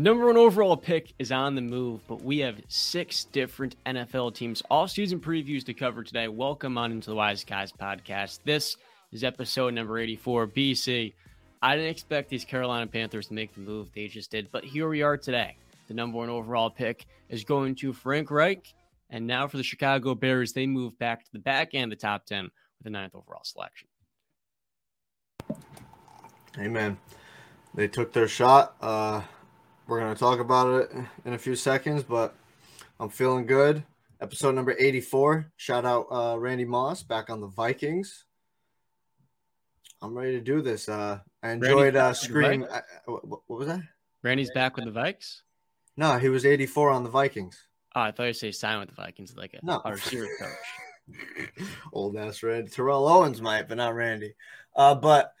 Number one overall pick is on the move, but we have six different NFL teams, all season previews to cover today. Welcome on into the Wise Guys podcast. This is episode number 84. BC, I didn't expect these Carolina Panthers to make the move. They just did, but here we are today. The number one overall pick is going to Frank Reich. And now for the Chicago Bears, they move back to the back end of the top 10 with the ninth overall selection. Amen. They took their shot. Uh, we're going to talk about it in a few seconds, but I'm feeling good. Episode number 84. Shout out uh, Randy Moss back on the Vikings. I'm ready to do this. Uh, I enjoyed uh, Scream. Uh, what, what, was that? Randy's back with the Vikes? No, he was 84 on the Vikings. Oh, I thought you say sign with the Vikings like a no. receiver coach. Old ass Randy. Terrell Owens might, but not Randy. Uh, but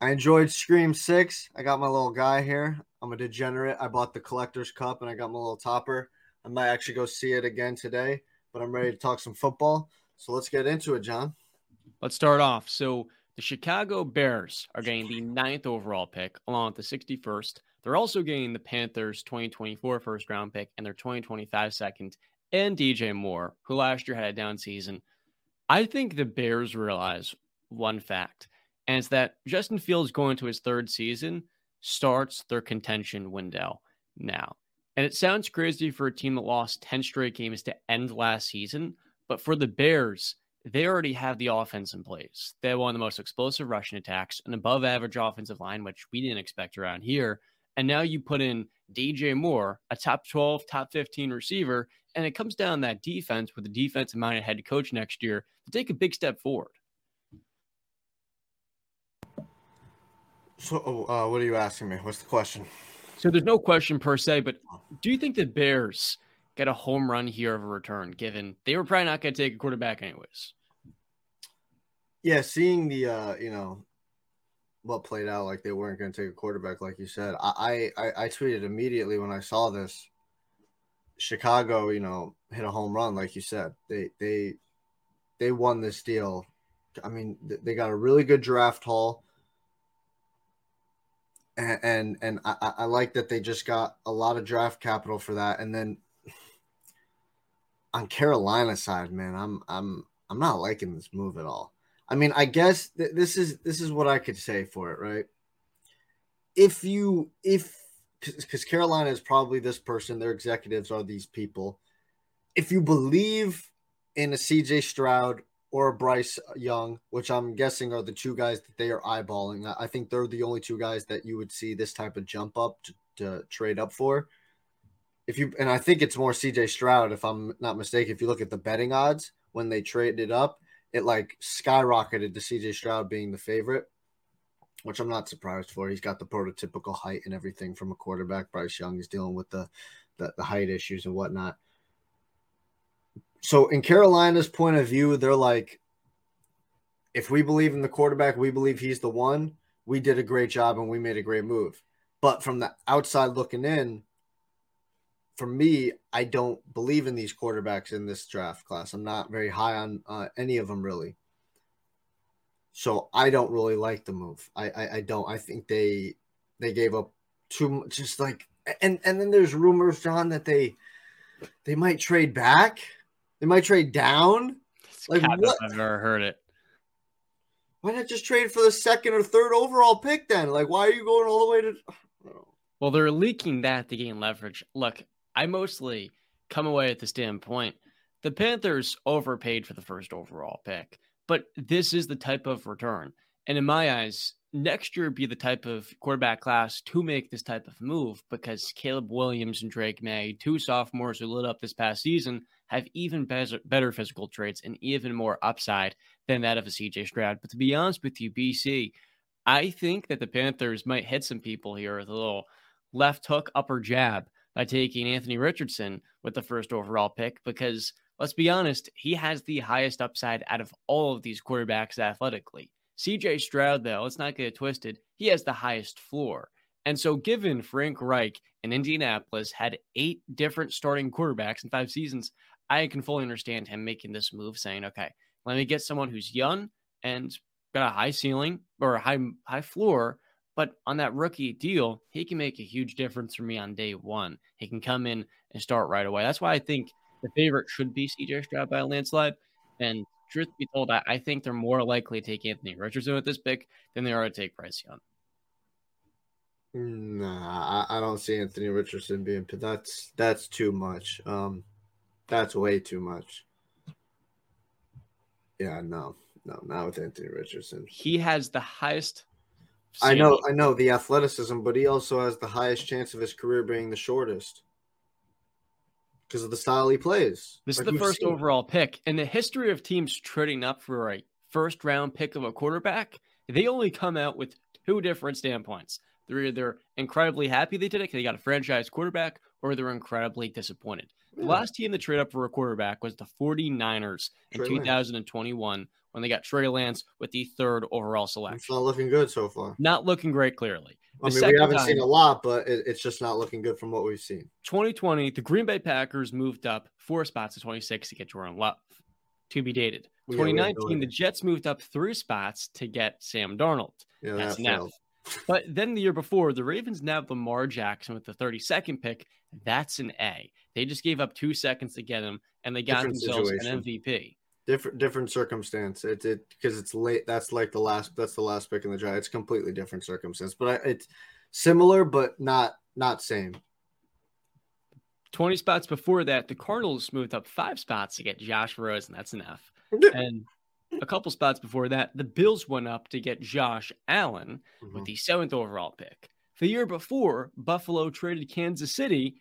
I enjoyed Scream 6. I got my little guy here. I'm a degenerate. I bought the collector's cup and I got my little topper. I might actually go see it again today, but I'm ready to talk some football. So let's get into it, John. Let's start off. So the Chicago Bears are getting the ninth overall pick along with the 61st. They're also getting the Panthers 2024 first round pick and their 2025 second and DJ Moore, who last year had a down season. I think the Bears realize one fact, and it's that Justin Fields going to his third season starts their contention window now. And it sounds crazy for a team that lost 10 straight games to end last season, but for the Bears, they already have the offense in place. They have one of the most explosive rushing attacks, an above average offensive line, which we didn't expect around here. And now you put in DJ Moore, a top 12, top 15 receiver, and it comes down that defense with a defensive minded head coach next year to take a big step forward. So, oh, uh, what are you asking me? What's the question? So, there's no question per se, but do you think the Bears get a home run here of a return, given they were probably not going to take a quarterback anyways? Yeah, seeing the, uh, you know, what played out like they weren't going to take a quarterback, like you said. I, I, I tweeted immediately when I saw this. Chicago, you know, hit a home run, like you said. They, they, they won this deal. I mean, they got a really good draft haul and and, I, I like that they just got a lot of draft capital for that. And then on Carolina side, man, I'm I'm I'm not liking this move at all. I mean, I guess th- this is this is what I could say for it, right? If you if because Carolina is probably this person, their executives are these people. If you believe in a CJ Stroud or Bryce Young, which I'm guessing are the two guys that they are eyeballing. I think they're the only two guys that you would see this type of jump up to, to trade up for. If you and I think it's more CJ Stroud, if I'm not mistaken. If you look at the betting odds when they traded up, it like skyrocketed to CJ Stroud being the favorite, which I'm not surprised for. He's got the prototypical height and everything from a quarterback. Bryce Young is dealing with the the, the height issues and whatnot. So in Carolina's point of view, they're like, if we believe in the quarterback, we believe he's the one. We did a great job and we made a great move. But from the outside looking in, for me, I don't believe in these quarterbacks in this draft class. I'm not very high on uh, any of them really. So I don't really like the move. I, I, I don't. I think they they gave up too much. Just like and and then there's rumors, John, that they they might trade back. They might trade down. It's like what? I've never heard it. Why not just trade for the second or third overall pick then? Like, why are you going all the way to? Well, they're leaking that to gain leverage. Look, I mostly come away at the standpoint the Panthers overpaid for the first overall pick, but this is the type of return. And in my eyes, next year be the type of quarterback class to make this type of move because Caleb Williams and Drake Maye, two sophomores who lit up this past season, have even better physical traits and even more upside than that of a CJ Stroud. But to be honest with you, BC, I think that the Panthers might hit some people here with a little left hook upper jab by taking Anthony Richardson with the first overall pick because let's be honest, he has the highest upside out of all of these quarterbacks athletically. CJ Stroud, though, let's not get it twisted, he has the highest floor. And so, given Frank Reich in Indianapolis had eight different starting quarterbacks in five seasons, I can fully understand him making this move, saying, okay, let me get someone who's young and got a high ceiling or a high high floor, But on that rookie deal, he can make a huge difference for me on day one. He can come in and start right away. That's why I think the favorite should be CJ Stroud by a landslide. And truth be told, I, I think they're more likely to take Anthony Richardson with this pick than they are to take Bryce Young. Nah, I, I don't see Anthony Richardson being. That's that's too much. Um, that's way too much. Yeah, no, no, not with Anthony Richardson. He has the highest. I know, I know the athleticism, but he also has the highest chance of his career being the shortest because of the style he plays. This like is the first seen. overall pick in the history of teams trading up for a first round pick of a quarterback. They only come out with two different standpoints. They're either incredibly happy they did it because they got a franchise quarterback, or they're incredibly disappointed. Yeah. The last team that traded up for a quarterback was the 49ers in Trey 2021 Lance. when they got Trey Lance with the third overall selection. It's not looking good so far. Not looking great, clearly. The I mean, we haven't time, seen a lot, but it, it's just not looking good from what we've seen. 2020, the Green Bay Packers moved up four spots to 26 to get Jordan Love. To be dated. 2019, the Jets moved up three spots to get Sam Darnold. Yeah, That's that. But then the year before, the Ravens nabbed Lamar Jackson with the 32nd pick. That's an A. They just gave up two seconds to get him, and they got different themselves situation. an MVP. Different different circumstance. It it because it's late. That's like the last. That's the last pick in the draft. It's completely different circumstance, but I, it's similar, but not not same. 20 spots before that, the Cardinals moved up five spots to get Josh Rosen. That's enough. And a couple spots before that, the Bills went up to get Josh Allen mm-hmm. with the seventh overall pick. The year before, Buffalo traded Kansas City,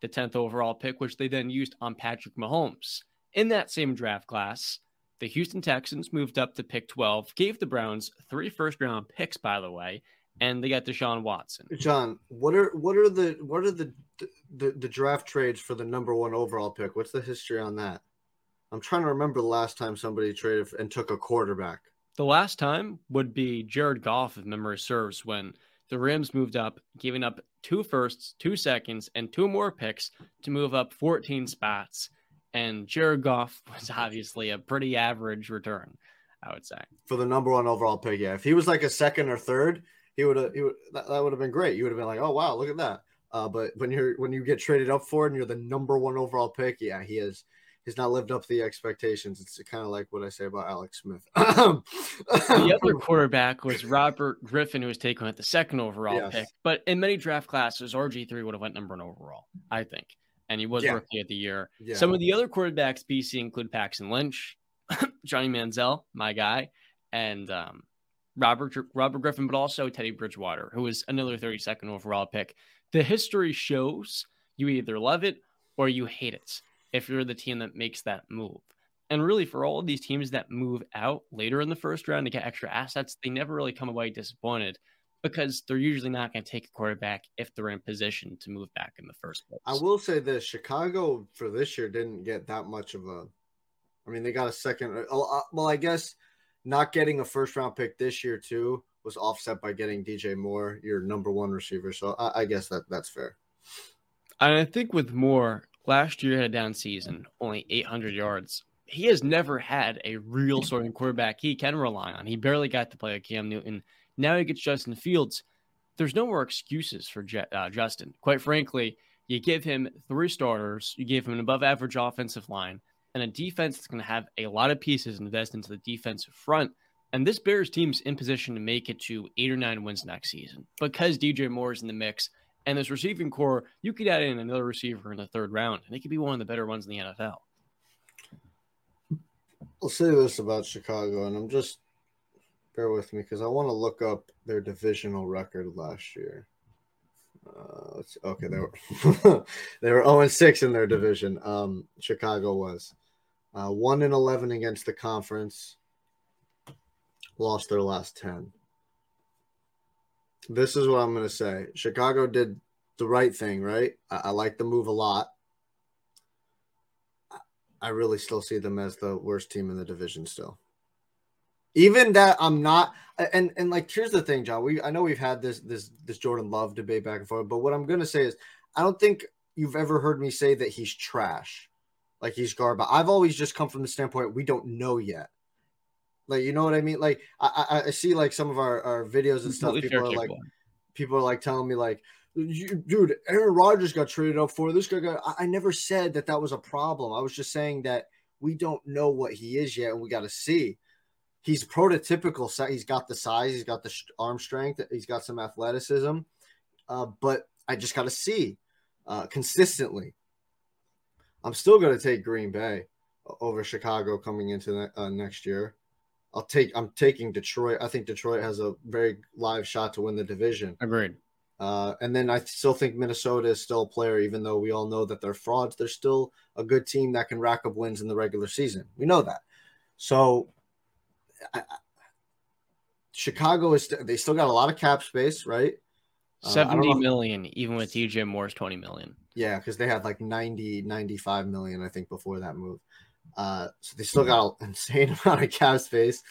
the 10th overall pick, which they then used on Patrick Mahomes. In that same draft class, the Houston Texans moved up to pick 12, gave the Browns three first round picks, by the way, and they got Deshaun Watson. John, what are what are the what are the the, the draft trades for the number one overall pick? What's the history on that? I'm trying to remember the last time somebody traded and took a quarterback. The last time would be Jared Goff, if memory serves, when the Rams moved up, giving up two firsts, two seconds, and two more picks to move up 14 spots. And Jared Goff was obviously a pretty average return, I would say. For the number one overall pick, yeah. If he was like a second or third, he would have that, that would have been great. You would have been like, oh wow, look at that. Uh, but when you're when you get traded up for it and you're the number one overall pick, yeah, he is he's not lived up to the expectations. It's kind of like what I say about Alex Smith. the other quarterback was Robert Griffin, who was taken at the second overall yes. pick. But in many draft classes, RG three would have went number one overall, I think, and he was yeah. rookie of the year. Yeah. Some of the other quarterbacks BC include Paxton Lynch, Johnny Manziel, my guy, and um, Robert Robert Griffin, but also Teddy Bridgewater, who was another 32nd overall pick. The history shows you either love it or you hate it if you're the team that makes that move. And really, for all of these teams that move out later in the first round to get extra assets, they never really come away disappointed because they're usually not going to take a quarterback if they're in position to move back in the first place. I will say this Chicago for this year didn't get that much of a. I mean, they got a second. Uh, uh, well, I guess not getting a first round pick this year, too, was offset by getting DJ Moore, your number one receiver. So I, I guess that that's fair. And I think with Moore, Last year had a down season, only 800 yards. He has never had a real starting quarterback he can rely on. He barely got to play with Cam Newton. Now he gets Justin Fields. There's no more excuses for uh, Justin. Quite frankly, you give him three starters, you give him an above average offensive line, and a defense that's going to have a lot of pieces invested into the defensive front. And this Bears team's in position to make it to eight or nine wins next season because DJ Moore is in the mix and this receiving core, you could add in another receiver in the third round, and it could be one of the better ones in the NFL. I'll say this about Chicago, and I'm just bear with me because I want to look up their divisional record last year. Uh, okay, they were they were 0 6 in their division. Um, Chicago was uh, 1 and 11 against the conference, lost their last 10 this is what I'm going to say. Chicago did the right thing, right? I, I like the move a lot. I really still see them as the worst team in the division still. Even that I'm not and and like here's the thing, John. We I know we've had this this this Jordan Love debate back and forth, but what I'm gonna say is I don't think you've ever heard me say that he's trash. Like he's garbage. I've always just come from the standpoint we don't know yet. Like you know what I mean? Like I I, I see like some of our, our videos and stuff. People are like people are like telling me like dude, Aaron Rodgers got traded up for this guy. Got, I, I never said that that was a problem. I was just saying that we don't know what he is yet, and we got to see. He's prototypical. He's got the size. He's got the arm strength. He's got some athleticism. Uh, but I just got to see uh, consistently. I'm still going to take Green Bay over Chicago coming into the, uh, next year. I'll take. I'm taking Detroit. I think Detroit has a very live shot to win the division. Agreed. Uh, and then I still think Minnesota is still a player, even though we all know that they're frauds. They're still a good team that can rack up wins in the regular season. We know that. So, I, Chicago is they still got a lot of cap space, right? Uh, 70 million, even with DJ Moore's 20 million. Yeah, because they had like 90, 95 million, I think, before that move. Uh, so they still got an insane amount of cap space.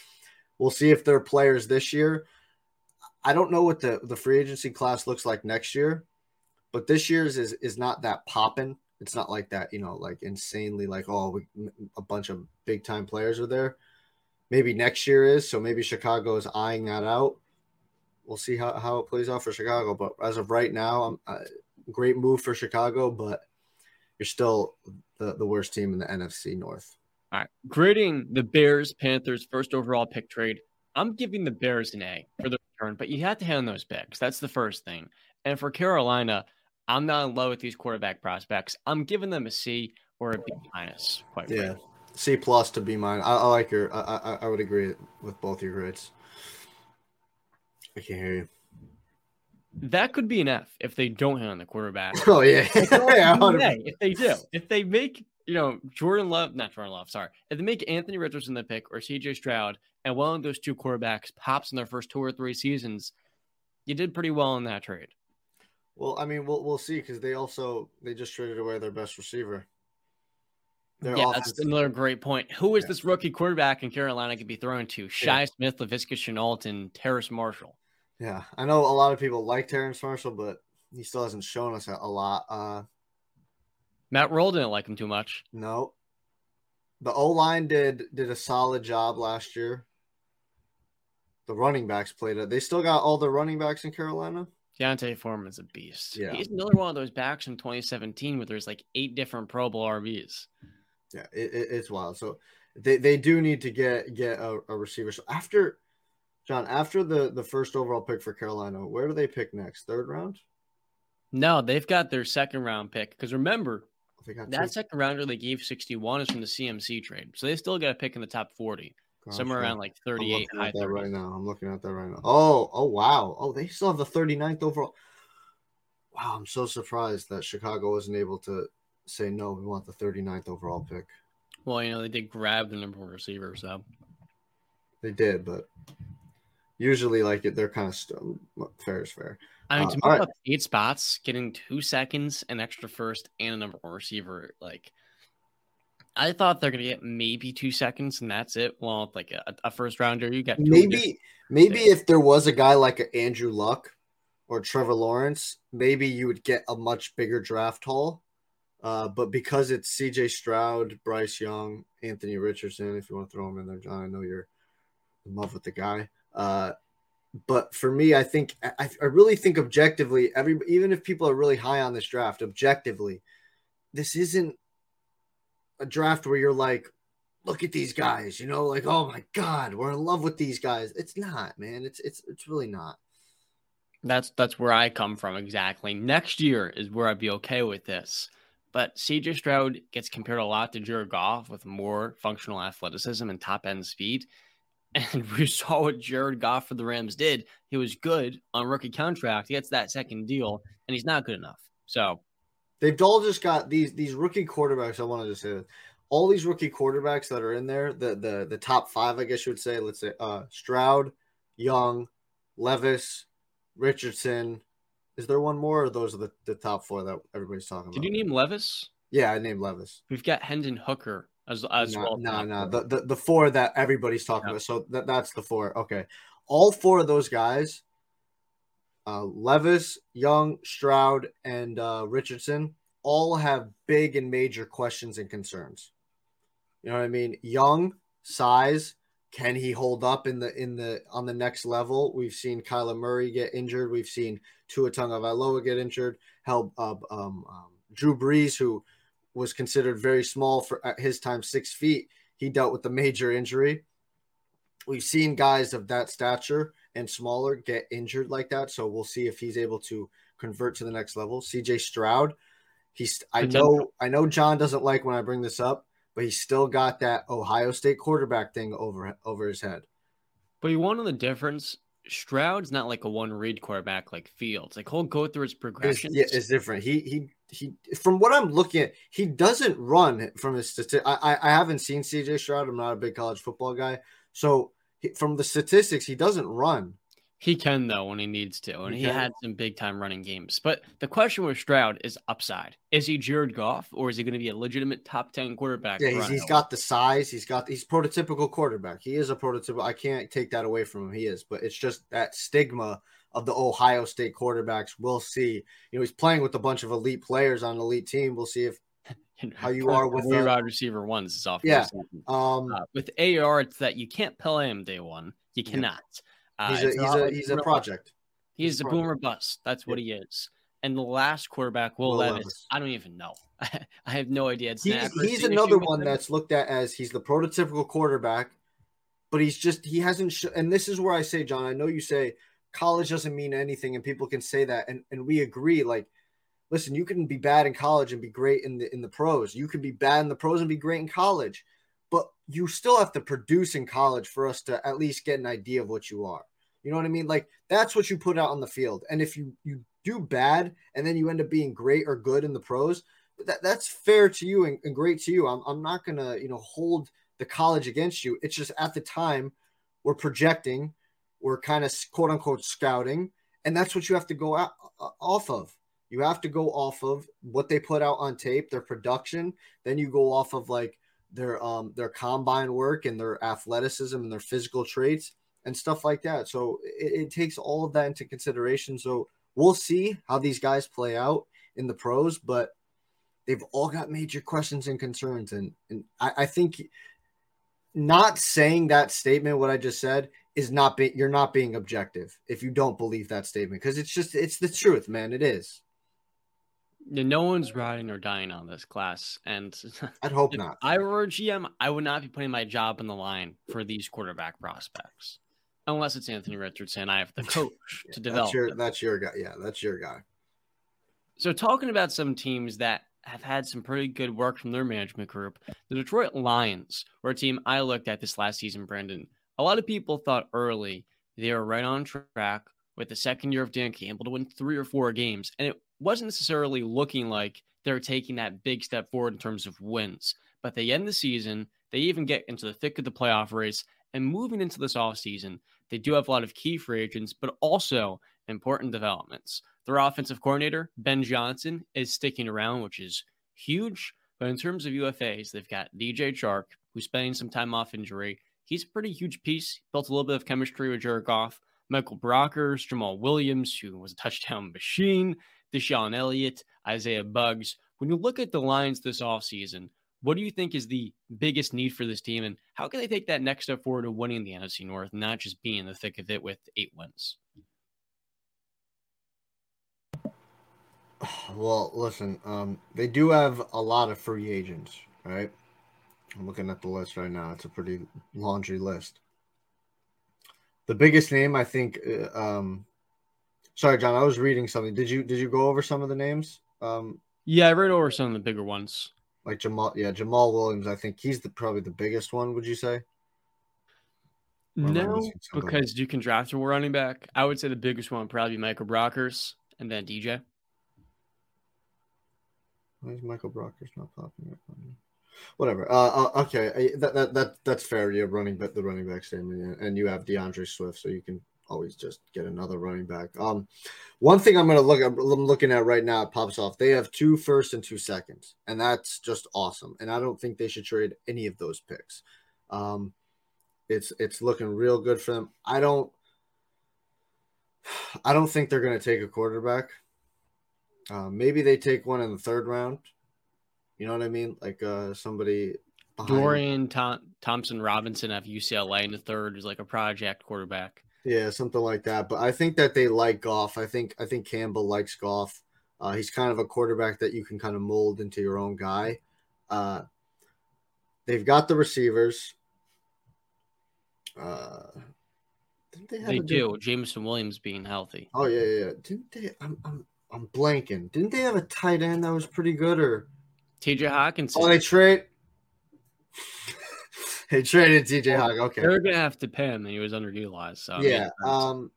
We'll see if they're players this year. I don't know what the, the free agency class looks like next year, but this year's is is not that popping. It's not like that, you know, like insanely like oh, we, a bunch of big time players are there. Maybe next year is so. Maybe Chicago is eyeing that out. We'll see how, how it plays out for Chicago. But as of right now, I'm uh, great move for Chicago, but you're still the, the worst team in the NFC North. All right, grading the Bears Panthers first overall pick trade. I'm giving the Bears an A for the return, but you have to hand those picks. That's the first thing. And for Carolina, I'm not in love with these quarterback prospects. I'm giving them a C or a B minus. Quite yeah, frankly. C plus to B minus. I, I, like your. I, I, I would agree with both your grades. I can't hear you. That could be an F if they don't hit on the quarterback. Oh yeah, yeah if they do, if they make you know Jordan Love, not Jordan Love, sorry, if they make Anthony Richardson the pick or C.J. Stroud, and one of those two quarterbacks pops in their first two or three seasons, you did pretty well in that trade. Well, I mean, we'll we'll see because they also they just traded away their best receiver. Their yeah, offense. that's another great point. Who is yeah. this rookie quarterback in Carolina could be thrown to? Shi yeah. Smith, Laviska Shenault, and Terrace Marshall. Yeah, I know a lot of people like Terrence Marshall, but he still hasn't shown us a lot. Uh, Matt Rhule didn't like him too much. No, the O line did did a solid job last year the running backs played it. They still got all the running backs in Carolina. D'Onta Foreman's a beast. Yeah. He's another one of those backs from 2017 where there's like eight different Pro Bowl RBs. Yeah, it, it, it's wild. So they, they do need to get get a, a, receiver. So after John, after the the first overall pick for Carolina, where do they pick next? Third round? No, they've got their second round pick. Because remember, that two. second rounder they gave 61 is from the CMC trade. So they still got a pick in the top 40 somewhere around like 38 I'm high that right now i'm looking at that right now oh oh wow oh they still have the 39th overall wow i'm so surprised that chicago wasn't able to say no we want the 39th overall pick well you know they did grab the number one receiver so they did but usually like it they're kind of st- fair is fair i mean uh, to move right. up eight spots getting two seconds an extra first and a number one receiver like I thought they're gonna get maybe two seconds and that's it. Well, like a, a first rounder, you got maybe maybe if there was a guy like a Andrew Luck or Trevor Lawrence, maybe you would get a much bigger draft haul. Uh, but because it's C.J. Stroud, Bryce Young, Anthony Richardson, if you want to throw him in there, John, I know you're in love with the guy. Uh, but for me, I think I, I really think objectively, every even if people are really high on this draft, objectively, this isn't a draft where you're like, look at these guys, you know, like, oh my God, we're in love with these guys. It's not, man. It's it's it's really not. That's that's where I come from exactly. Next year is where I'd be okay with this. But CJ Stroud gets compared a lot to Jared Goff with more functional athleticism and top end speed. And we saw what Jared Goff for the Rams did. He was good on rookie contract. He gets that second deal, and he's not good enough. So They've all just got these these rookie quarterbacks. I wanted to say that all these rookie quarterbacks that are in there, the the the top five, I guess you would say. Let's say uh, Stroud, Young, Levis, Richardson. Is there one more, or those are the, the top four that everybody's talking Did about? Did you name Levis? Yeah, I named Levis. We've got Hendon Hooker as as no, well. No, no, the, the the four that everybody's talking no. about. So that, that's the four. Okay, all four of those guys uh, Levis, Young, Stroud, and uh, Richardson all have big and major questions and concerns. You know what I mean? Young, size, can he hold up in the in the on the next level? We've seen Kyler Murray get injured. We've seen Tua Tagovailoa get injured. Help uh, um, um, Drew Brees, who was considered very small for at his time, six feet. He dealt with a major injury. We've seen guys of that stature and smaller get injured like that. So we'll see if he's able to convert to the next level. CJ Stroud, he's I know I know John doesn't like when I bring this up, but he's still got that Ohio State quarterback thing over over his head. But you want to know the difference? Stroud's not like a one read quarterback like Fields. Like he'll go through his progression. Yeah, it's different. He he he. From what I'm looking at, he doesn't run from his statistics. I, I I haven't seen CJ Stroud. I'm not a big college football guy, so he, from the statistics, he doesn't run. He can though when he needs to, and he, he had some big time running games. But the question with Stroud is upside. Is he Jared Goff, or is he going to be a legitimate top ten quarterback? Yeah, he's, he's got the size. He's got he's prototypical quarterback. He is a prototypical. I can't take that away from him. He is, but it's just that stigma of the Ohio State quarterbacks. We'll see. You know, he's playing with a bunch of elite players on an elite team. We'll see if how you are with the wide receiver ones is off. Yeah. Um, uh, with AR, it's that you can't play him day one. You cannot. Yeah. Uh, he's a he's a, he's a project. He's, he's a, boomer bust. That's what he is. And the last quarterback, Will, Will Levis, Levis, I don't even know. I have no idea. It's he's, he's another one that's looked at as he's the prototypical quarterback, but he's just he hasn't. Sh- and this is where I say, John, I know you say college doesn't mean anything, and people can say that, and and we agree. Like, listen, you can be bad in college and be great in the in the pros. You can be bad in the pros and be great in college, but you still have to produce in college for us to at least get an idea of what you are. You know what I mean? Like that's what you put out on the field. And if you you do bad and then you end up being great or good in the pros, that, that's fair to you and, and great to you. I'm, I'm not gonna you know hold the college against you. It's just at the time we're projecting, we're kind of quote unquote scouting, and that's what you have to go out, off of. You have to go off of what they put out on tape, their production. Then you go off of like their um their combine work and their athleticism and their physical traits and stuff like that. So it, it, takes all of that into consideration. So we'll see how these guys play out in the pros, but they've all got major questions and concerns. And, and I, I think not saying that statement, what I just said, is not being you're not being objective if you don't believe that statement because it's just it's the truth, man. It is. Yeah, no one's riding or dying on this class, and I'd hope not. I were a GM, I would not be putting my job on the line for these quarterback prospects unless it's Anthony Richardson. I have the coach yeah, to develop. That's your, that's your guy. Yeah, that's your guy. So, talking about some teams that have had some pretty good work from their management group, the Detroit Lions were a team I looked at this last season, Brendan. A lot of people thought early they were right on track with the second year of Dan Campbell to win three or four games. And it wasn't necessarily looking like they're taking that big step forward in terms of wins. But they end the season, they even get into the thick of the playoff race. And moving into this offseason, they do have a lot of key free agents, but also important developments. Their offensive coordinator, Ben Johnson, is sticking around, which is huge. But in terms of UFAs, they've got DJ Chark, who's spending some time off injury. He's a pretty huge piece, built a little bit of chemistry with Jared Goff. Michael Brockers, Jamaal Williams, who was a touchdown machine, DeShon Elliott, Isaiah Buggs. When you look at the Lions this offseason, what do you think is the biggest need for this team, and how can they take that next step forward to winning the NFC North, not just being in the thick of it with eight wins? Well, listen, um, they do have a lot of free agents, right? I'm looking at the list right now. It's a pretty laundry list. The biggest name, I think. Uh, um, sorry, John. I was reading something. Did you did you go over some of the names? Um, yeah, I read over some of the bigger ones like Jamaal, Yeah, Jamaal Williams. I think he's the probably the biggest one. Would you say? no, because you can draft a running back. I would say the biggest one would probably be Michael Brockers and then DJ. Why is Michael Brockers not popping up on you? Whatever. Uh, uh, okay, that, that that that's fair. You're running back the running back statement, and you have D'Andre Swift, so you can always just get another running back. Um, one thing I'm to look at, I'm looking at right now, it pops off. They have two first and two seconds, and that's just awesome. And I don't think they should trade any of those picks. Um, it's it's looking real good for them. I don't, I don't think they're going to take a quarterback. Uh, maybe they take one in the third round. You know what I mean? Like uh, somebody. Dorian Tom- Thompson Robinson of UCLA in the third is like a project quarterback. Yeah, something like that. But I think that they like Goff. I think I think Campbell likes Goff. Uh, he's kind of a quarterback that you can kind of mold into your own guy. Uh, they've got the receivers. Uh, they, they do. Good... Jameson Williams being healthy. Oh yeah, yeah. Didn't they? I'm, I'm I'm blanking. Didn't they have a tight end that was pretty good? Or T.J. Hockenson? Oh, they trade. they traded T.J. Hawk. Okay, they're gonna have to pay him, and he was underutilized. So yeah. Um,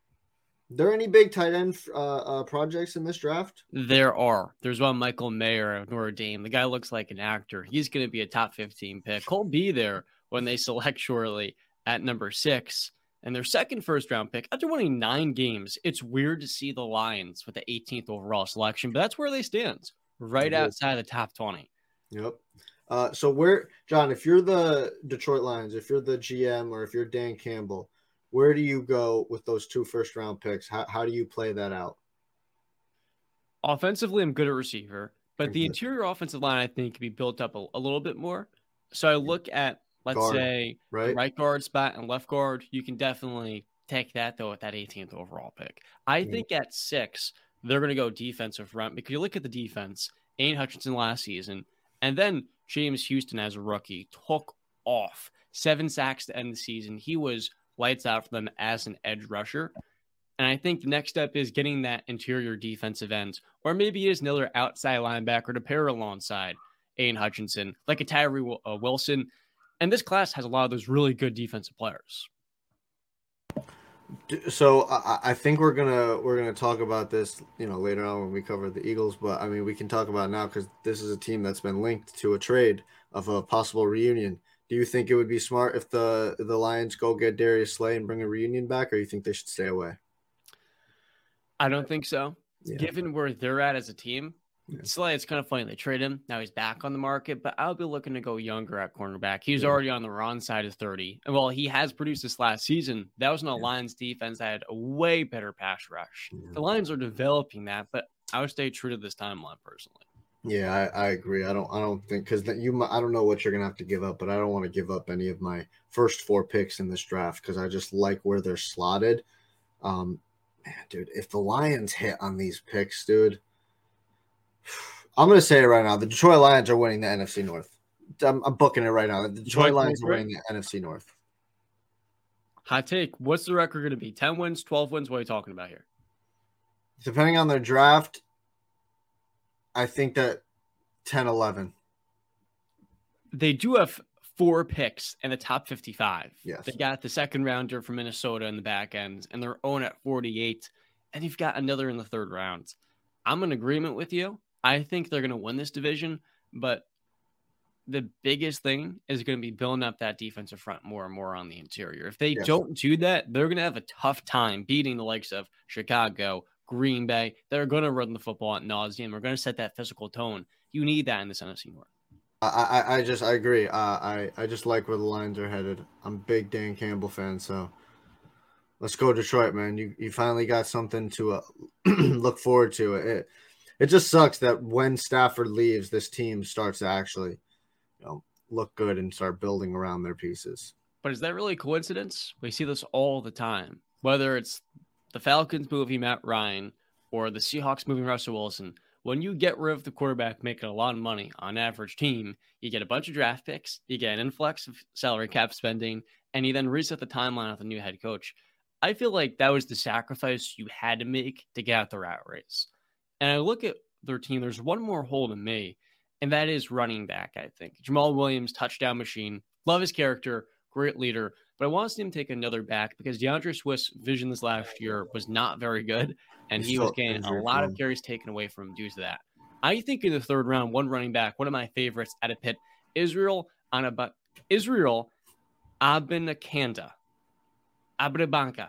there any big tight end uh, uh, projects in this draft? There are. There's one Michael Mayer of Notre Dame. The guy looks like an actor. He's going to be a top 15 pick. He'll be there when they select shortly at number six. And their second first round pick, after winning nine games, it's weird to see the Lions with the 18th overall selection, but that's where they stand, right outside the top 20. Yep. Uh, so where, John, if you're the Detroit Lions, if you're the GM or if you're Dan Campbell, where do you go with those two first round picks? How, how do you play that out? Offensively, I'm good at receiver, but the interior offensive line I think can be built up a, a little bit more. So I look at let's guard, say right? right guard spot and left guard, you can definitely take that though at that 18th overall pick. I mm. think at six, they're going to go defensive front because you look at the defense, Aidan Hutchinson last season, and then James Houston as a rookie took off seven sacks to end the season. He was lights out for them as an edge rusher. And I think the next step is getting that interior defensive end, or maybe it is another outside linebacker to pair alongside Aidan Hutchinson, like a Tyree uh, Wilson. And this class has a lot of those really good defensive players. So I, I think we're gonna we're gonna talk about this, you know, later on when we cover the Eagles. But I mean, we can talk about now because this is a team that's been linked to a trade of a possible reunion. Do you think it would be smart if the the Lions go get Darius Slay and bring a reunion back, or you think they should stay away? I don't think so. Yeah. Given where they're at as a team, yeah. Slay, it's kind of funny. They trade him. Now he's back on the market, but I'll be looking to go younger at cornerback. He's yeah. already on the wrong side of 30. And while he has produced this last season, that was an yeah. Lions defense that had a way better pass rush. The Lions are developing that, but I would stay true to this timeline personally. Yeah, I, I agree. I don't I don't think because you I don't know what you're gonna have to give up, but I don't want to give up any of my first four picks in this draft because I just like where they're slotted. Um, man, dude, if the Lions hit on these picks, dude I'm going to say it right now. The Detroit Lions are winning the NFC North. I'm, I'm booking it right now. The Detroit, Detroit Lions are winning the NFC North. Hot take. What's the record going to be? 10 wins, 12 wins? What are you talking about here? Depending on their draft, I think that 10 11. They do have four picks in the top 55. Yes. They got the second rounder from Minnesota in the back end, and they're own at 48. And you've got another in the third round. I'm in agreement with you. I think they're going to win this division, but the biggest thing is going to be building up that defensive front more and more on the interior. If they yes. don't do that, they're going to have a tough time beating the likes of Chicago, Green Bay. They're going to run the football at nauseum. We're going to set that physical tone. You need that in the NFC North. I, I, I just I agree. Uh, I I just like where the Lions are headed. I'm a big Dan Campbell fan, so let's go Detroit, man. You you finally got something to uh, look forward to. It it just sucks that when Stafford leaves, this team starts to actually, you know, look good and start building around their pieces. But is that really coincidence? We see this all the time. Whether it's the Falcons moving Matt Ryan or the Seahawks moving Russell Wilson, when you get rid of the quarterback making a lot of money on average team, you get a bunch of draft picks, you get an influx of salary cap spending, and you then reset the timeline with the new head coach. I feel like that was the sacrifice you had to make to get out the rat race. And I look at their team, there's one more hole to me, and that is running back, I think. Jamaal Williams, touchdown machine. Love his character, great leader. But I want to see him take another back because D'Andre Swift's vision this last year was not very good, and he was getting a lot of carries taken away from him due to that. I think in the third round, one running back, one of my favorites at a pit, Israel Anaba, Israel Abanikanda. Abanikanda.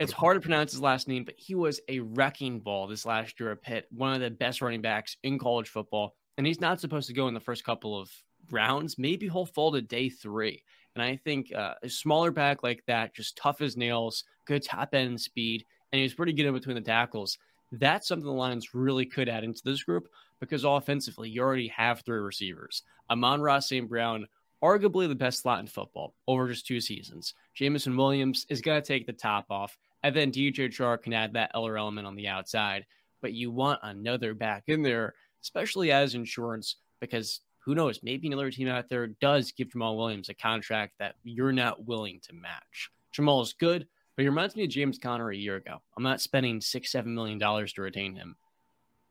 It's hard to pronounce his last name, but he was a wrecking ball this last year at Pitt, one of the best running backs in college football. And he's not supposed to go in the first couple of rounds. Maybe he'll fall to day three. And I think uh, a smaller back like that, just tough as nails, good top end speed, and he's pretty good in between the tackles. That's something the Lions really could add into this group because offensively, you already have three receivers Amon-Ra St. Brown, arguably the best slot in football over just two seasons. Jameson Williams is going to take the top off, and then DJ Chark can add that other element on the outside. But you want another back in there, especially as insurance, because who knows? Maybe another team out there does give Jamaal Williams a contract that you're not willing to match. Jamaal is good, but he reminds me of James Conner a year ago. I'm not spending six, seven million dollars to retain him.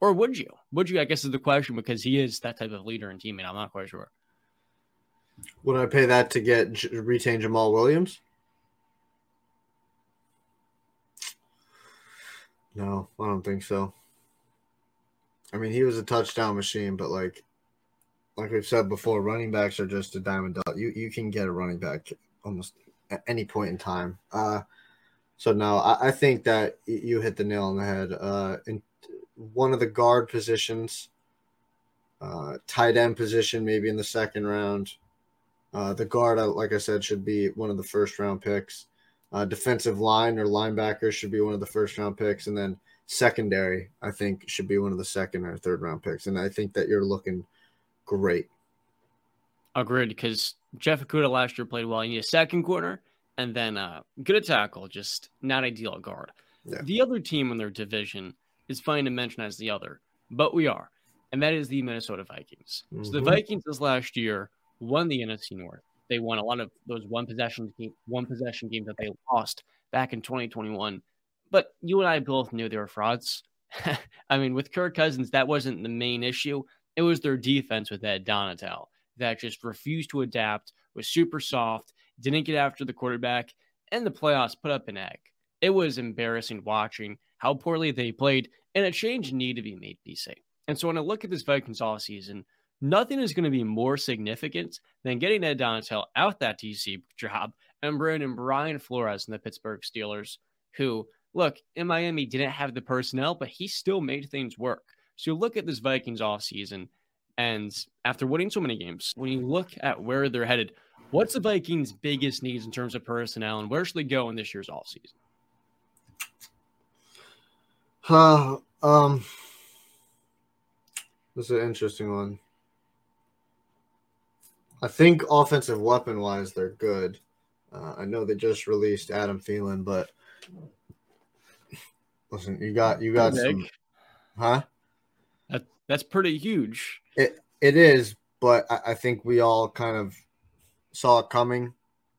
Or would you? Would you? I guess is the question because he is that type of leader and teammate. I'm not quite sure. Would I pay that to get retain Jamaal Williams? No, I don't think so. I mean, he was a touchdown machine, but like, like we've said before, running backs are just a diamond dot. You you can get a running back almost at any point in time. Uh, so no, I, I think that you hit the nail on the head. Uh, in one of the guard positions, uh, tight end position, maybe in the second round. Uh, the guard, uh, like I said, should be one of the first round picks. Uh, defensive line or linebackers should be one of the first round picks, and then secondary, I think, should be one of the second or third round picks. And I think that you're looking great. Agreed, because Jeff Okudah last year played well. You need a second corner and then uh, good at tackle, just not ideal at guard. Yeah. The other team in their division is fine to mention as the other, but we are, and that is the Minnesota Vikings. Mm-hmm. So the mm-hmm. Vikings this last year won the NFC North. They won a lot of those one possession one possession games that they lost back in 2021. But you and I both knew they were frauds. I mean, with Kirk Cousins, that wasn't the main issue. It was their defense with Ed Donatell that just refused to adapt, was super soft, didn't get after the quarterback, and the playoffs put up an egg. It was embarrassing watching how poorly they played, and a change needed to be made, BC. And so when I look at this Vikings all season, nothing is going to be more significant than getting Ed Donatell out that DC job and bringing Brian Flores in the Pittsburgh Steelers, who, look, in Miami didn't have the personnel, but he still made things work. So you look at this Vikings off season, and after winning so many games, when you look at where they're headed, what's the Vikings' biggest needs in terms of personnel, and where should they go in this year's off season? Uh, um, this is an interesting one. I think offensive weapon wise, they're good. Uh, I know they just released Adam Thielen, but listen, you got you got some, huh? That that's pretty huge. It it is, but I, I think we all kind of saw it coming.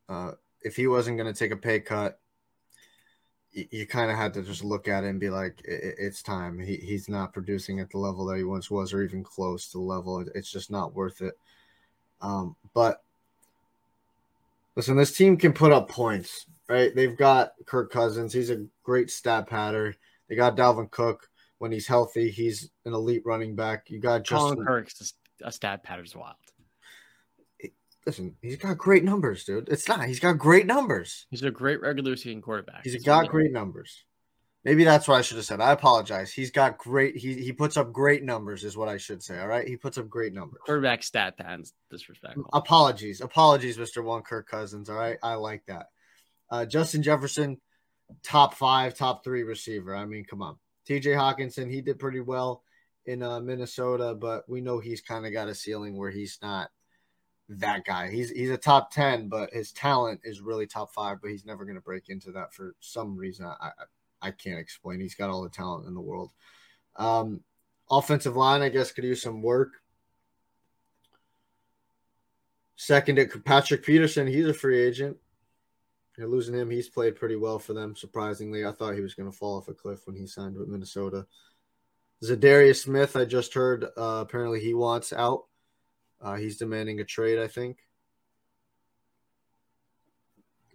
Uh, if he wasn't going to take a pay cut, you, you kind of had to just look at it and be like, it, it's time. He, he's not producing at the level that he once was, or even close to the level. It's just not worth it. Um, but listen, this team can put up points, right? They've got Kirk Cousins. He's a great stat patter. They got Dalvin Cook when he's healthy. He's an elite running back. You got Justin Colin Kirk's a stat patter's wild. Listen, he's got great numbers, dude. It's not. He's got great numbers. He's a great regular season quarterback. He's got great numbers. Maybe that's what I should have said. I apologize. He's got great. He he puts up great numbers, is what I should say. All right, he puts up great numbers. Quarterback stat patterns disrespectful. Apologies, apologies, Mister One Kirk Cousins. All right, I like that. Uh, Justin Jefferson, top five, top three receiver. I mean, come on. T.J. Hockenson, he did pretty well in uh, Minnesota, but we know he's kind of got a ceiling where he's not that guy. He's he's a top ten, but his talent is really top five. But he's never going to break into that for some reason. I, I I can't explain. He's got all the talent in the world. Um, offensive line, I guess, could use some work. Second, Patrick Peterson, he's a free agent. You're losing him. He's played pretty well for them, surprisingly. I thought he was going to fall off a cliff when he signed with Minnesota. Za'Darius Smith, I just heard uh, apparently he wants out. Uh, he's demanding a trade, I think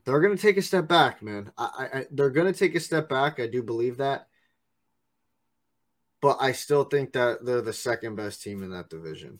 they're going to take a step back, man. I, I they're going to take a step back. I do believe that, but I still think that they're the second best team in that division.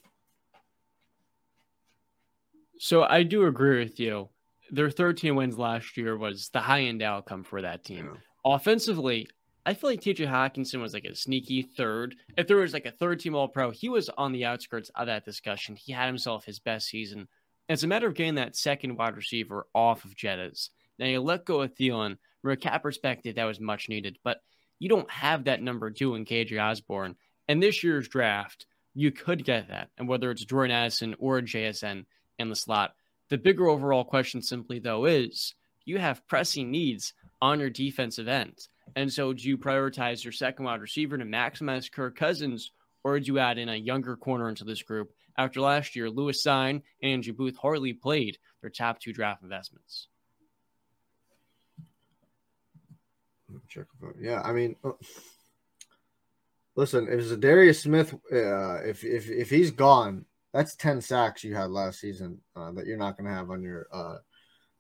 So I do agree with you. Their 13 wins last year was the high end outcome for that team. Yeah. Offensively, I feel like TJ Hockenson was like a sneaky third. If there was like a third team All Pro, he was on the outskirts of that discussion. He had himself his best season it's a matter of getting that second wide receiver off of Jettas. Now you let go of Thielen. From a cap perspective, that was much needed, but you don't have that number two in KJ Osborn. And this year's draft, you could get that. And whether it's Jordan Addison or JSN in the slot, The bigger overall question simply though is you have pressing needs on your defensive end. And so do you prioritize your second wide receiver to maximize Kirk Cousins, or do you add in a younger corner into this group? After last year, Lewis Cine and Andrew Booth hardly played their top two draft investments. Check yeah, I mean, uh, listen, if Za'Darius Smith, uh, if if if he's gone, that's ten sacks you had last season uh, that you're not going to have on your uh,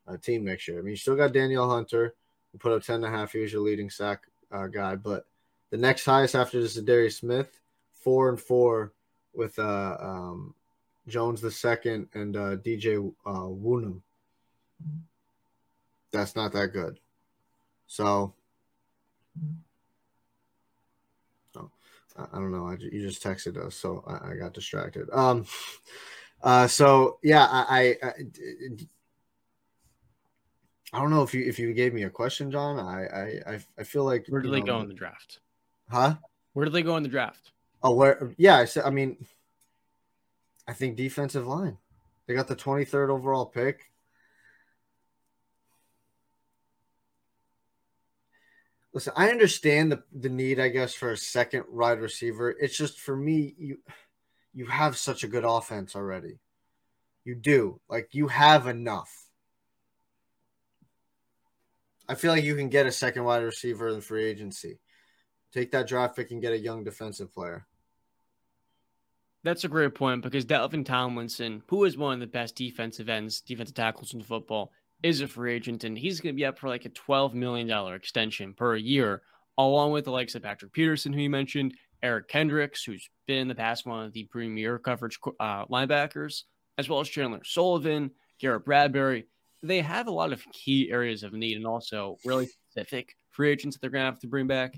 uh, team next year. I mean, you still got Danielle Hunter, who put up ten and a half. He was your leading sack uh, guy, but the next highest after this is Darius Smith, four and four with uh, um, Jones the second and uh, DJ uh. That's not that good. So, oh, I, I don't know. I, you just texted us, so I, I got distracted. Um, uh, so yeah, I, I, I I don't know if you if you gave me a question, John. I I I feel like where do they know, go in the draft? Huh? Where do they go in the draft? Where? Yeah, I said. I mean, I think defensive line. They got the 23rd overall pick. Listen, I understand the the need, I guess, for a second wide receiver. It's just for me, you you have such a good offense already. You do. Like you have enough. I feel like you can get a second wide receiver in free agency. Take that draft pick and get a young defensive player. That's a great point because Dalvin Tomlinson, who is one of the best defensive ends, defensive tackles in football, is a free agent, and he's going to be up for like a $12 million extension per year, along with the likes of Patrick Peterson, who you mentioned, Eric Kendricks, who's been in the past one of the premier coverage uh, linebackers, as well as Chandon Sullivan, Garrett Bradbury they have a lot of key areas of need and also really specific free agents that they're going to have to bring back.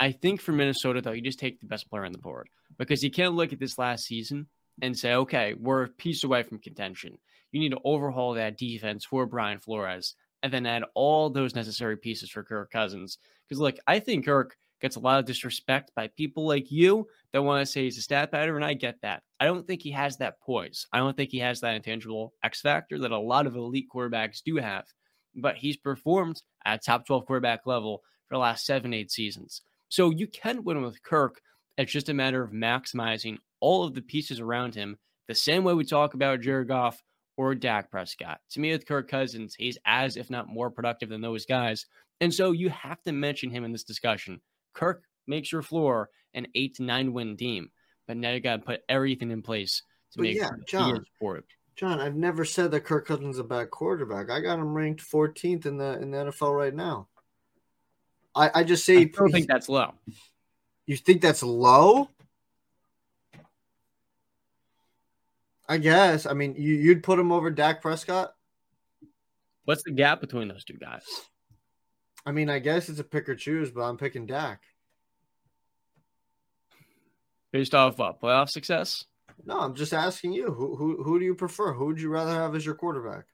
I think for Minnesota, though, you just take the best player on the board because you can't look at this last season and say, okay, we're a piece away from contention. You need to overhaul that defense for Brian Flores and then add all those necessary pieces for Kirk Cousins. Because, look, I think Kirk gets a lot of disrespect by people like you that want to say he's a stat pattern, and I get that. I don't think he has that poise. I don't think he has that intangible X factor that a lot of elite quarterbacks do have. But he's performed at top 12 quarterback level for the last seven, eight seasons. So you can win with Kirk. It's just a matter of maximizing all of the pieces around him, the same way we talk about Jared Goff or Dak Prescott. To me, with Kirk Cousins, he's as, if not more productive than those guys. And so you have to mention him in this discussion. Kirk makes your floor an eight to nine win team, but now you got to put everything in place to but make yeah, John, for it. John, I've never said that Kirk Cousins is a bad quarterback. I got him ranked 14th in the in the NFL right now. I, I just say I don't think that's low. You think that's low? I guess. I mean, you, you'd put him over Dak Prescott. What's the gap between those two guys? I mean, I guess it's a pick or choose, but I'm picking Dak. Based off what playoff success? No, I'm just asking you. Who who who do you prefer? Who would you rather have as your quarterback?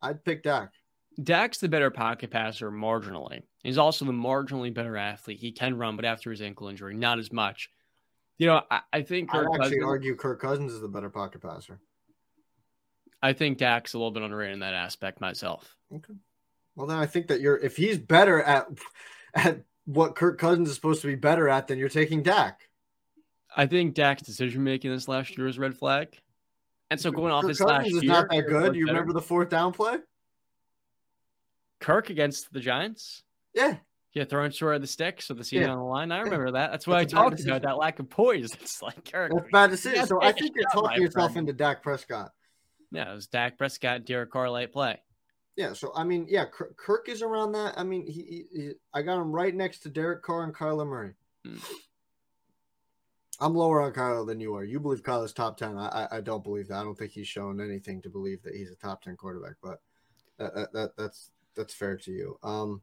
I'd pick Dak. Dak's the better pocket passer marginally. He's also the marginally better athlete. He can run, but after his ankle injury, not as much. You know, I, I think Kirk I'd actually Cousins, argue Kirk Cousins is the better pocket passer. I think Dak's a little bit underrated in that aspect myself. Okay. Well, then I think that you're if he's better at at what Kirk Cousins is supposed to be better at, then you're taking Dak. I think Dak's decision making this last year is red flag. And so going off Kirk this Cousins last is year, not that good. You better. remember the fourth down play? Kirk against the Giants. Yeah. Yeah, throwing short of the stick, so the season yeah. on the line. I remember yeah. that. That's what That's I talked about. That lack of poise. It's like Kirk. That's bad decision. So I think you're talking yourself friend. into Dak Prescott. Yeah, it was Dak Prescott, Derek Carr light play. Yeah, so I mean, yeah, Kirk is around that. I mean, he, he I got him right next to Derek Carr and Kyler Murray. Hmm. I'm lower on Kyler than you are. You believe Kyler's top ten. I, I, I don't believe that. I don't think he's shown anything to believe that he's a top ten quarterback. But that, that, that that's that's fair to you. Um,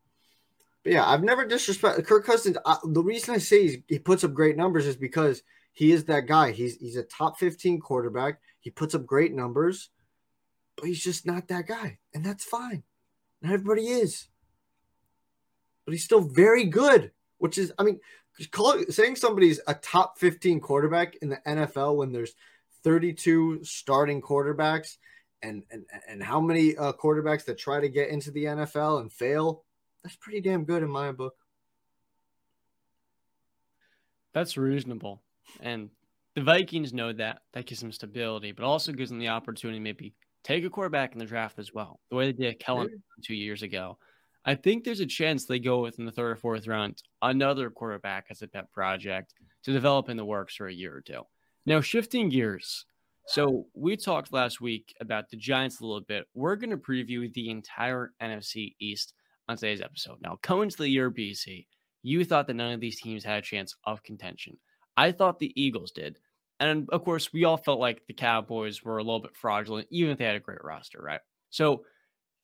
but yeah, I've never disrespected Kirk Cousins. I, the reason I say he puts up great numbers is because he is that guy. He's he's a top 15 quarterback. He puts up great numbers but he's just not that guy, and that's fine. Not everybody is, but he's still very good. Which is, I mean, call, saying somebody's a top 15 quarterback in the NFL when there's 32 starting quarterbacks and and and how many uh, quarterbacks that try to get into the NFL and fail. That's pretty damn good in my book. That's reasonable, and the Vikings know that. That gives them stability, but also gives them the opportunity maybe take a quarterback in the draft as well, the way they did Kellen Maybe. two years ago. I think there's a chance they go within the third or fourth round another quarterback as a pet project to develop in the works for a year or two. Now, shifting gears. So, we talked last week about the Giants a little bit. We're going to preview the entire NFC East on today's episode. Now, coming to the year, BC, you thought that none of these teams had a chance of contention. I thought the Eagles did. And of course, we all felt like the Cowboys were a little bit fraudulent, even if they had a great roster, right? So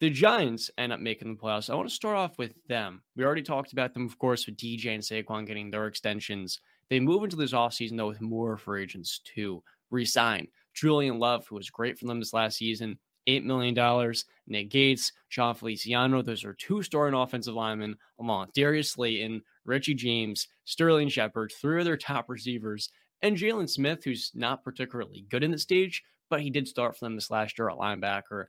the Giants end up making the playoffs. I want to start off with them. We already talked about them, of course, with DJ and Saquon getting their extensions. They move into this offseason, though, with more free agents to resign. Julian Love, who was great for them this last season, $8 million. Nick Gates, Jon Feliciano, those are two starting offensive linemen, along with Darius Slayton, Richie James, Sterling Shepard, three of their top receivers, and Jaylon Smith, who's not particularly good in the stage, but he did start for them this last year at linebacker.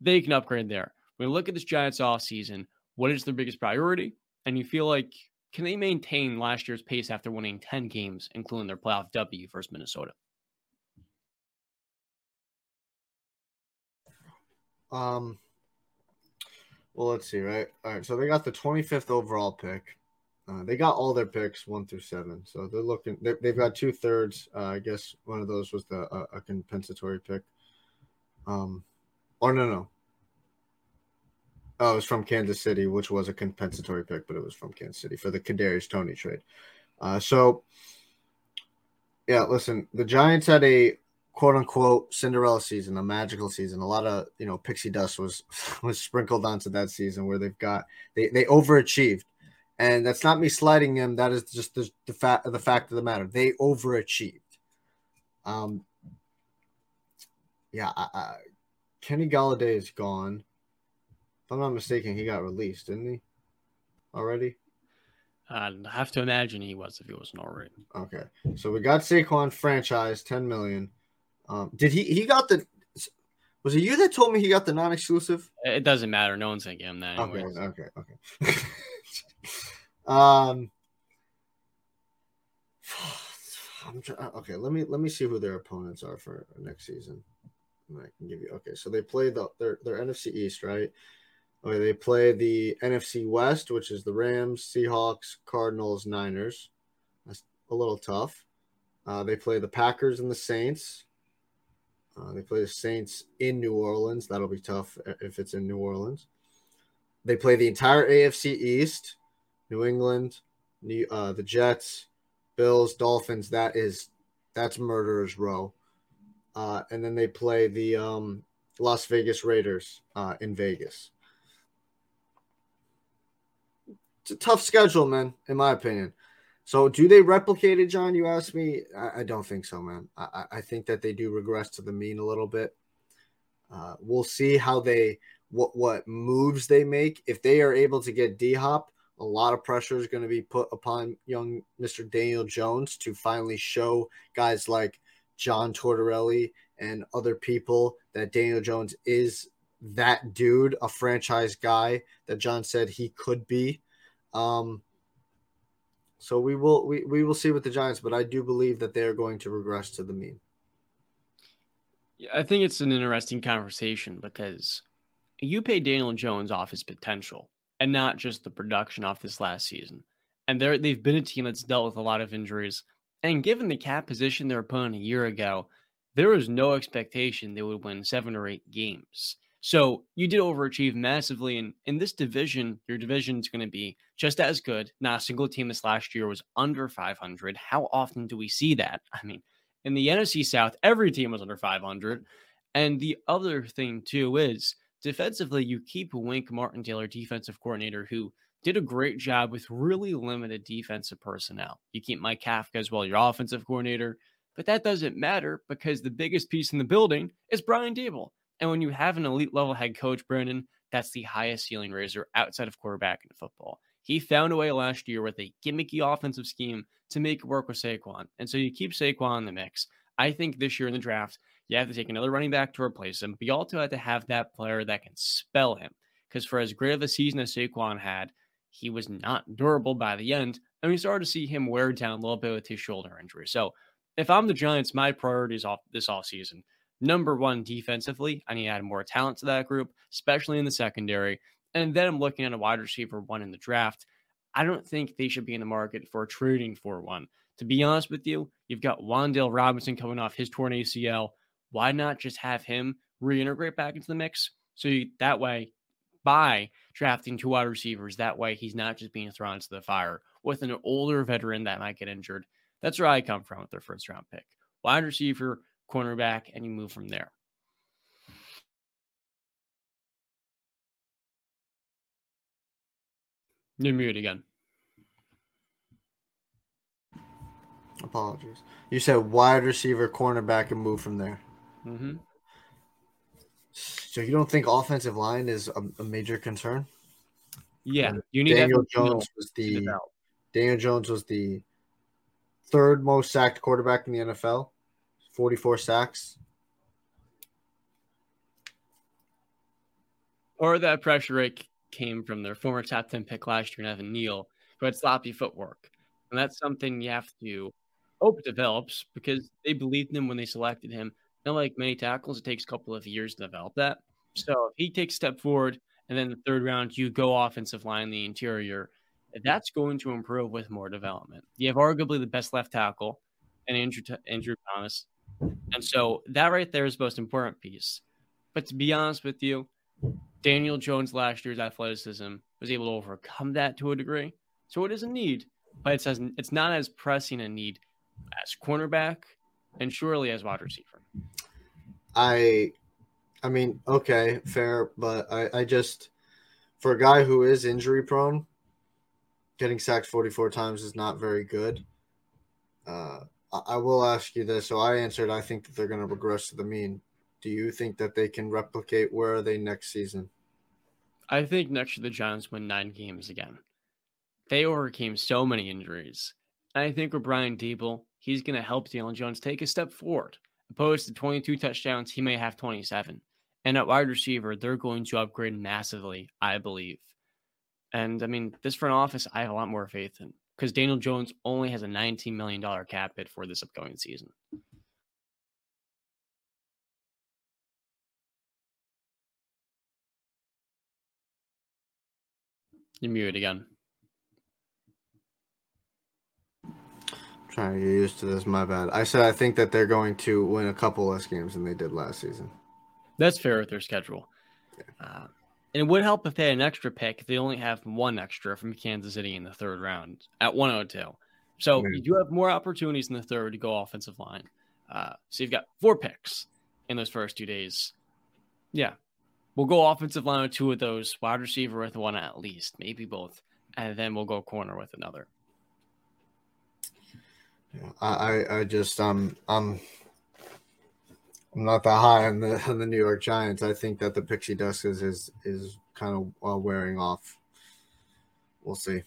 They can upgrade there. When we look at this Giants offseason, what is their biggest priority? And you feel like, can they maintain last year's pace after winning 10 games, including their playoff W versus Minnesota? Um, well, let's see, right? All right, so they got the 25th overall pick. Uh, they got all their picks one through seven, so they're looking. They, have got two thirds. Uh, I guess one of those was the uh, a compensatory pick. Um, or no, no. Oh, it was from Kansas City, which was a compensatory pick, but it was from Kansas City for the Kadarius Toney trade. Uh, so, yeah, listen, the Giants had a quote unquote Cinderella season, a magical season. A lot of you know pixie dust was was sprinkled onto that season where they've got they they overachieved and that's not me slighting them. That is just the, the fact the fact of the matter. They overachieved. Um, yeah, I, I, Kenny Golladay is gone. If I'm not mistaken, he got released, didn't he? Already. I have to imagine he was if he wasn't already. Okay, so we got Saquon franchise, ten million. Um, did he? He got the. Was it you that told me he got the non-exclusive? It doesn't matter. No one's gonna give him that. Anyways. Okay, okay, okay. Um, okay, let me let me see who their opponents are for next season. I can give you okay. So they play the their their NFC East, right? Okay, they play the NFC West, which is the Rams, Seahawks, Cardinals, Niners. That's a little tough. Uh, they play the Packers and the Saints. Uh, they play the Saints in New Orleans. That'll be tough if it's in New Orleans. They play the entire AFC East. New England, New, uh, the Jets, Bills, Dolphins. That is that's murderers row. Uh, and then they play the um, Las Vegas Raiders uh, in Vegas. It's a tough schedule, man, in my opinion. So, do they replicate it, John? You asked me. I, I don't think so, man. I, I, think that they do regress to the mean a little bit. Uh, we'll see how they what what moves they make if they are able to get D Hop a lot of pressure is going to be put upon young Mr. Daniel Jones to finally show guys like John Tortorelli and other people that Daniel Jones is that dude, a franchise guy that John said he could be. Um, so we will we, we will see with the Giants, but I do believe that they are going to regress to the mean. Yeah, I think it's an interesting conversation because you pay Daniel Jones off his potential and not just the production off this last season. And they're, they've been a team that's dealt with a lot of injuries. And given the cap position their opponent a year ago, there was no expectation they would win seven or eight games. So you did overachieve massively. And in this division, your division is going to be just as good. Not a single team this last year was under 500. How often do we see that? I mean, in the NFC South, every team was under 500. And the other thing, too, is defensively, you keep Wink Martindale, defensive coordinator, who did a great job with really limited defensive personnel. You keep Mike Kafka as well, your offensive coordinator, but that doesn't matter because the biggest piece in the building is Brian Daboll. And when you have an elite level head coach, Brandon, that's the highest ceiling raiser outside of quarterback in football. He found a way last year with a gimmicky offensive scheme to make it work with Saquon. And so you keep Saquon in the mix. I think this year in the draft, You have to take another running back to replace him, but you also have to have that player that can spell him. Because for as great of a season as Saquon had, he was not durable by the end. And we started to see him wear down a little bit with his shoulder injury. So if I'm the Giants, my priorities off this off season. Number one, defensively, I need to add more talent to that group, especially in the secondary. And then I'm looking at a wide receiver one in the draft. I don't think they should be in the market for trading for one. To be honest with you, you've got Wan'Dale Robinson coming off his torn ACL. Why not just have him reintegrate back into the mix? So you, that way, by drafting two wide receivers, that way he's not just being thrown into the fire with an older veteran that might get injured. That's where I come from with their first round pick. Wide receiver, cornerback, and you move from there. You're mute again. Apologies. You said wide receiver, cornerback, and move from there. Mm-hmm. So you don't think offensive line is a, a major concern? Yeah, you need Daniel Jones was the Daniel Jones was the third most sacked quarterback in the NFL, 44 sacks. Or that pressure rate came from their former top 10 pick last year, Evan Neal, who had sloppy footwork. And that's something you have to hope develops because they believed in him when they selected him. Not like many tackles, it takes a couple of years to develop that. So if he takes a step forward and then the third round, you go offensive line, the interior, that's going to improve with more development. You have arguably the best left tackle and Andrew, Andrew Thomas. And so that right there is the most important piece. But to be honest with you, Daniel Jones last year's athleticism was able to overcome that to a degree. So it is a need, but it says it's not as pressing a need as cornerback and surely as wide receiver. I I mean, okay, fair, but I, I just for a guy who is injury prone, getting sacked 44 times is not very good. Uh, I will ask you this. So I answered, I think that they're going to regress to the mean. Do you think that they can replicate? Where are they next season? I think next year the Giants win nine games again. They overcame so many injuries. And I think with Brian Daboll, he's going to help Daniel Jones take a step forward. Opposed to 22 touchdowns, he may have 27. And at wide receiver, they're going to upgrade massively, I believe. And I mean, this front office, I have a lot more faith in because Daniel Jones only has a $19 million cap hit for this upcoming season. You're muted again. trying to get used to this. My bad. I said I think that they're going to win a couple less games than they did last season. That's fair with their schedule. Yeah. Uh, and it would help if they had an extra pick. They only have one extra from Kansas City in the third round at 102. So you do have more opportunities in the third to go offensive line. Uh, so you've got four picks in those first two days. Yeah. We'll go offensive line with two of those, wide receiver with one at least, maybe both. And then we'll go corner with another. I, I just um I'm I'm not that high on the on the New York Giants. I think that the pixie dust is is is kind of uh, wearing off. We'll see.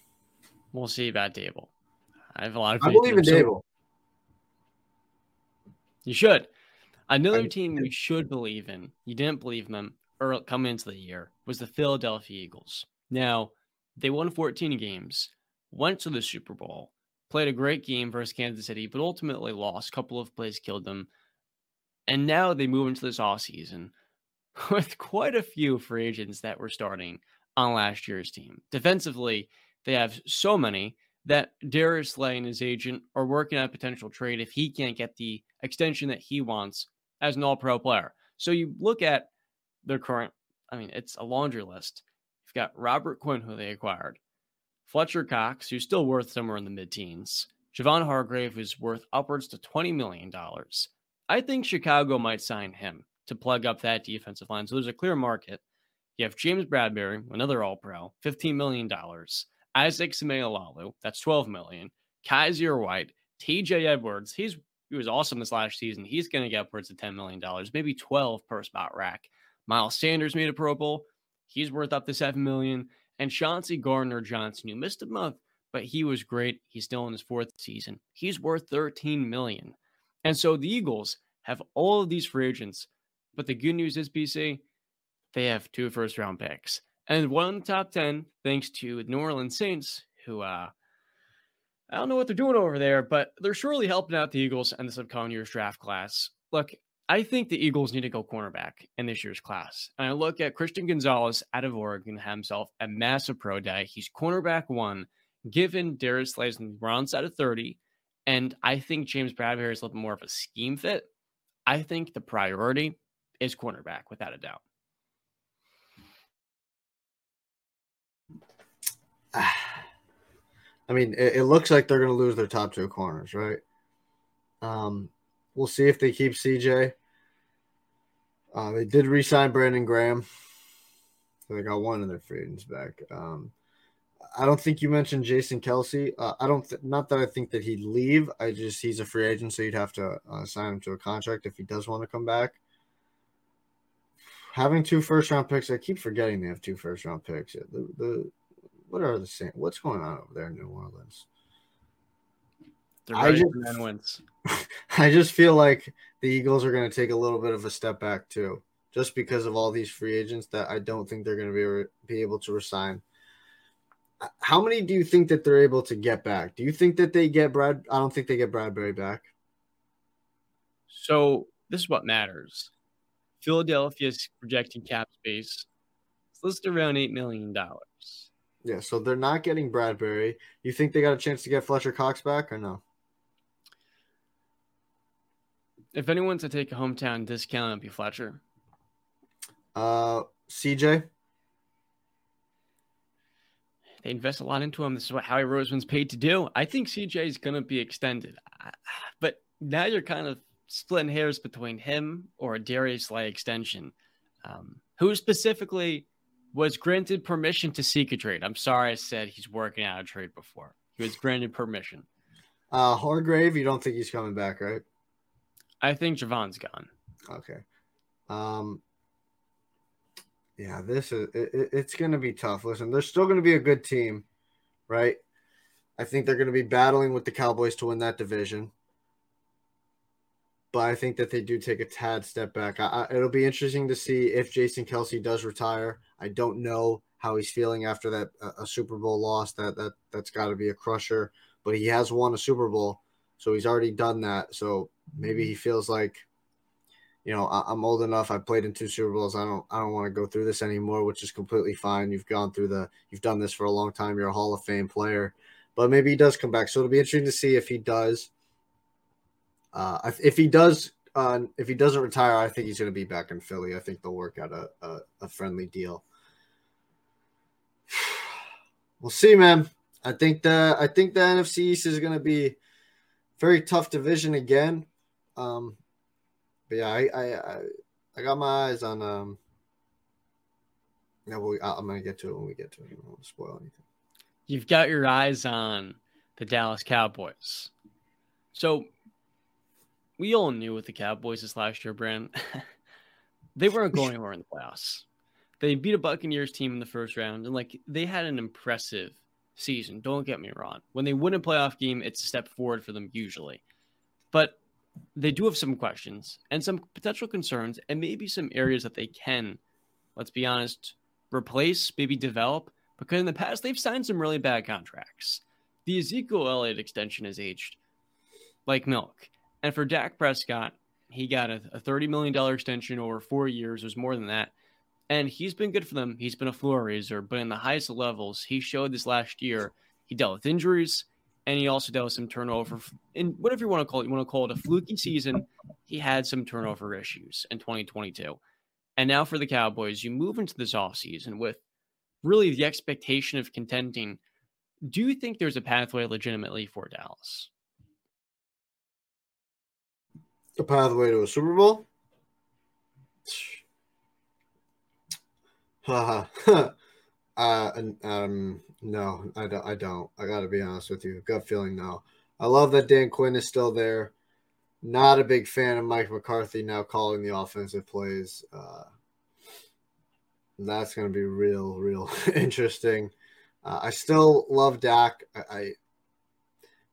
We'll see about Daboll. I have a lot of. I believe in Daboll. You should. Another I, team you should believe in. You didn't believe in them early, coming into the year was the Philadelphia Eagles. Now they won 14 games, went to the Super Bowl, played a great game versus Kansas City, but ultimately lost. A couple of plays killed them. And now they move into this off season with quite a few free agents that were starting on last year's team. Defensively, they have so many that Darius Slay and his agent are working on a potential trade if he can't get the extension that he wants as an all pro player. So you look at their current, I mean, it's a laundry list. You've got Robert Quinn, who they acquired, Fletcher Cox, who's still worth somewhere in the mid teens, Javon Hargrave, who's worth upwards to $20 million. I think Chicago might sign him to plug up that defensive line. So there's a clear market. You have James Bradberry, another all pro, $15 million. Isaac Seumalo, that's $12 million. Kyzir White, TJ Edwards, he's he was awesome this last season. He's going to get upwards of $10 million, maybe 12 per Spotrac. Miles Sanders made a Pro Bowl. He's worth up to 7 million and Chauncey Gardner Johnson, who missed a month, but he was great. He's still in his fourth season. He's worth 13 million. And so the Eagles have all of these free agents. But the good news is, BC, they have two first round picks and one the top 10, thanks to the New Orleans Saints, who, uh, I don't know what they're doing over there, but they're surely helping out the Eagles and this upcoming year's draft class. Look, I think the Eagles need to go cornerback in this year's class. And I look at Christian Gonzalez out of Oregon, himself a massive pro day. He's cornerback one, given Darius the Brown side of 30. And I think James Bradberry is a little bit more of a scheme fit. I think the priority is cornerback, without a doubt. I mean, it, it looks like they're going to lose their top two corners, right? Um, we'll see if they keep CJ. Uh, they did re-sign Brandon Graham. So they got one of their free back. Um, I don't think you mentioned Jason Kelce. Uh, I don't, th- not that I think that he'd leave. I just he's a free agent, so you'd have to uh, sign him to a contract if he does want to come back. Having two first round picks, I keep forgetting they have two first round picks. The, the what are the same? What's going on over there in New Orleans? I just, wins. I just feel like the Eagles are going to take a little bit of a step back too, just because of all these free agents that I don't think they're going to be be able to resign. How many do you think that they're able to get back? Do you think that they get Brad? I don't think they get Bradberry back. So this is what matters. Philadelphia's projecting cap space. It's listed around eight million dollars. Yeah, so they're not getting Bradberry. You think they got a chance to get Fletcher Cox back or no? If anyone's to take a hometown discount, it'd be Fletcher. Uh, CJ. They invest a lot into him. This is what Howie Roseman's paid to do. I think CJ is going to be extended, but now you're kind of splitting hairs between him or a Darius Slay extension. Um, who specifically was granted permission to seek a trade. I'm sorry I said he's working out a trade before. He was granted permission. Uh, Hargrave, you don't think he's coming back, right? I think Javon's gone. Okay. Um, yeah, this is it, it's going to be tough. Listen, they're still going to be a good team, right? I think they're going to be battling with the Cowboys to win that division but I think that they do take a tad step back. I, I, it'll be interesting to see if Jason Kelce does retire. I don't know how he's feeling after that a, a Super Bowl loss. That that that's got to be a crusher. But he has won a Super Bowl, so he's already done that. So maybe he feels like, you know, I, I'm old enough. I played in two Super Bowls. I don't I don't want to go through this anymore, which is completely fine. You've gone through the you've done this for a long time. You're a Hall of Fame player. But maybe he does come back. So it'll be interesting to see if he does uh, if he does, uh, if he doesn't retire, I think he's going to be back in Philly. I think they'll work out a, a, a friendly deal. We'll see, man. I think the I think the NFC East is going to be very tough division again. Um, but yeah, I I I, I got my eyes on um. Yeah, we, I'm gonna get to it when we get to it. I don't spoil anything. You've got your eyes on the Dallas Cowboys. So we all knew with the Cowboys this last year, Brand, they weren't going anywhere in the playoffs. They beat a Buccaneers team in the first round, and like they had an impressive season. Don't get me wrong. When they win a playoff game, it's a step forward for them usually. But they do have some questions and some potential concerns, and maybe some areas that they can, let's be honest, replace, maybe develop. Because in the past, they've signed some really bad contracts. The Ezekiel Elliott extension has aged like milk. And for Dak Prescott, he got a, a $30 million extension over four years. Was more than that. And he's been good for them. He's been a floor raiser, but in the highest levels, he showed this last year. He dealt with injuries and he also dealt with some turnover. And whatever you want to call it, you want to call it a fluky season. He had some turnover issues in 2022. And now for the Cowboys, you move into this offseason with really the expectation of contending. Do you think there's a pathway legitimately for Dallas? A pathway to a Super Bowl? Haha. uh, um, no, I don't. I don't. I got to be honest with you. Gut feeling, no. I love that Dan Quinn is still there. Not a big fan of Mike McCarthy now calling the offensive plays. Uh, that's going to be real, real interesting. Uh, I still love Dak. I, I,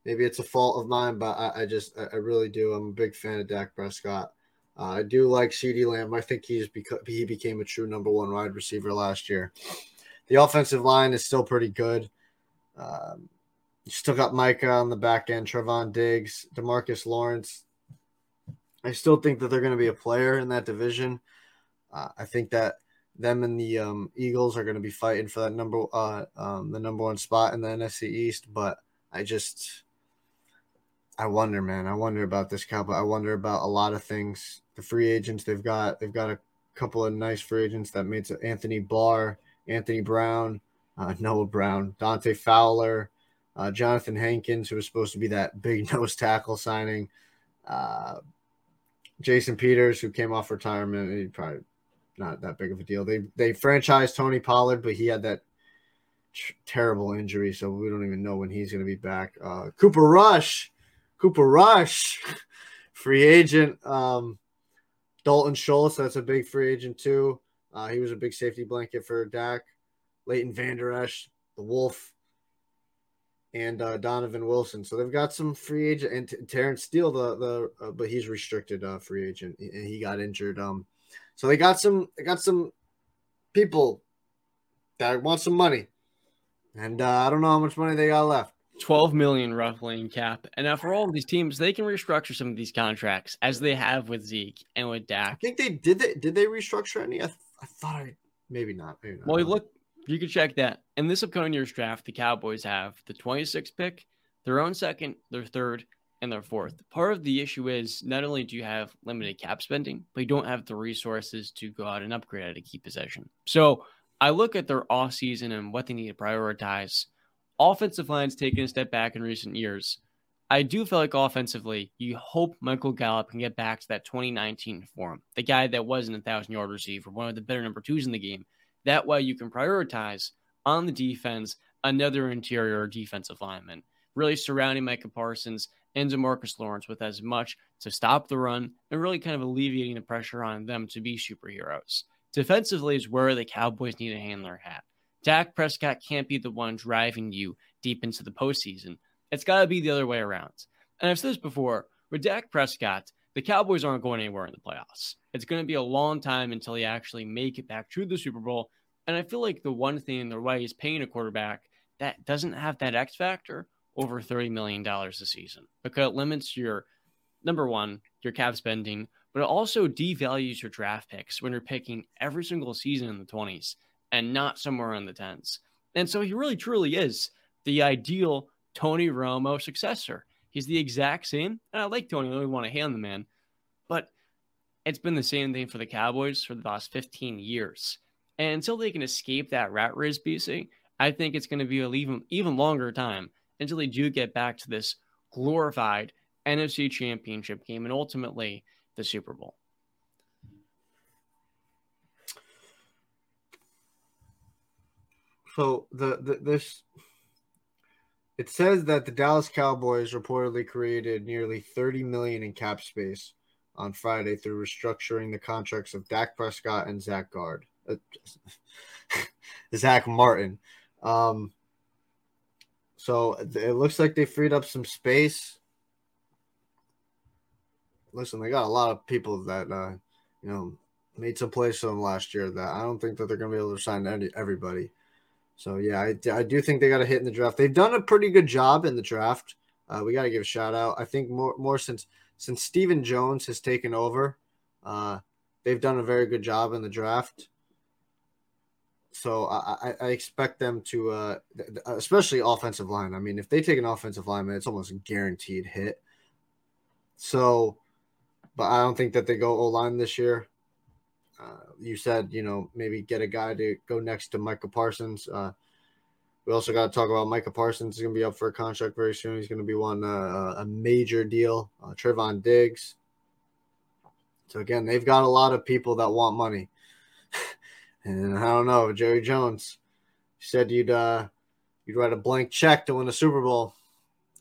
maybe it's a fault of mine, but I, I just I, really do. I'm a big fan of Dak Prescott. Uh, I do like CeeDee Lamb. I think he's because he became a true number one wide receiver last year. The offensive line is still pretty good. Um, you still got Micah on the back end, Trevon Diggs, Demarcus Lawrence. I still think that they're going to be a player in that division. Uh, I think that them and the um, Eagles are going to be fighting for that number, uh, um, the number one spot in the NFC East. But I just, I wonder, man. I wonder about this Cowboy. I wonder about a lot of things. The free agents they've got. They've got a couple of nice free agents that made. Anthony Barr, Anthony Brown, uh, Noah Brown, Dante Fowler, uh, Johnathan Hankins, who was supposed to be that big nose tackle signing. Uh, Jason Peters, who came off retirement, he probably not that big of a deal. They they franchised Tony Pollard, but he had that terrible injury, so we don't even know when he's going to be back. Uh, Cooper Rush, Cooper Rush, free agent. Um, Dalton Schultz, that's a big free agent too. Uh, he was a big safety blanket for Dak. Leighton Vander Esch, the Wolf, and uh, Donovan Wilson. So they've got some free agent and T- Terence Steele, the the uh, but he's restricted uh, free agent and he got injured. Um, so they got some they got some people that want some money, and uh, I don't know how much money they got left. 12 million roughly in cap. And now for all of these teams, they can restructure some of these contracts as they have with Zeke and with Dak. I think they did they did they restructure any? I, I thought I maybe not. Maybe not. Well, look, you can check that. In this upcoming year's draft, the Cowboys have the 26th pick, their own second, their third, and their fourth. Part of the issue is not only do you have limited cap spending, but you don't have the resources to go out and upgrade at a key position. So I look at their off season and what they need to prioritize. Offensive line's taken a step back in recent years. I do feel like offensively, you hope Michael Gallup can get back to that 2019 form, the guy that wasn't a thousand yard receiver, one of the better number twos in the game. That way, you can prioritize on the defense another interior defensive lineman, really surrounding Micah Parsons and Demarcus Lawrence with as much to stop the run and really kind of alleviating the pressure on them to be superheroes. Defensively is where the Cowboys need hang their hat. Dak Prescott can't be the one driving you deep into the postseason. It's got to be the other way around. And I've said this before with Dak Prescott, the Cowboys aren't going anywhere in the playoffs. It's going to be a long time until they actually make it back to the Super Bowl. And I feel like the one thing in their way is paying a quarterback that doesn't have that X factor over $30 million a season because it limits your number one, your cap spending, but it also devalues your draft picks when you're picking every single season in the 20s and not somewhere in the 10s. And so he really truly is the ideal Tony Romo successor. He's the exact same. And I like Tony. I don't want to hand the man, but it's been the same thing for the Cowboys for the last 15 years. And until they can escape that rat race, BC, I think it's going to be an even, even longer time until they do get back to this glorified NFC championship game and ultimately the Super Bowl. So the, the this it says that the Dallas Cowboys reportedly created nearly 30 million in cap space on Friday through restructuring the contracts of Dak Prescott and Zach Guard. Uh, Zach Martin. Um, so it looks like they freed up some space. Listen, they got a lot of people that uh, you know made some plays for them last year. That I don't think that they're going to be able to sign any, everybody. So yeah, I, I do think they got a hit in the draft. They've done a pretty good job in the draft. Uh, we got to give a shout out. I think more more since since Stephen Jones has taken over, uh, they've done a very good job in the draft. So I, I expect them to, uh, especially offensive line. I mean, if they take an offensive lineman, it's almost a guaranteed hit. So, but I don't think that they go O line this year. Uh, you said, you know, maybe get a guy to go next to Micah Parsons. Uh, we also got to talk about Micah Parsons. is going to be up for a contract very soon. He's going to be one uh, a major deal. Uh, Trevon Diggs. So again, they've got a lot of people that want money, and I don't know. Jerry Jones said you'd uh, you'd write a blank check to win a Super Bowl.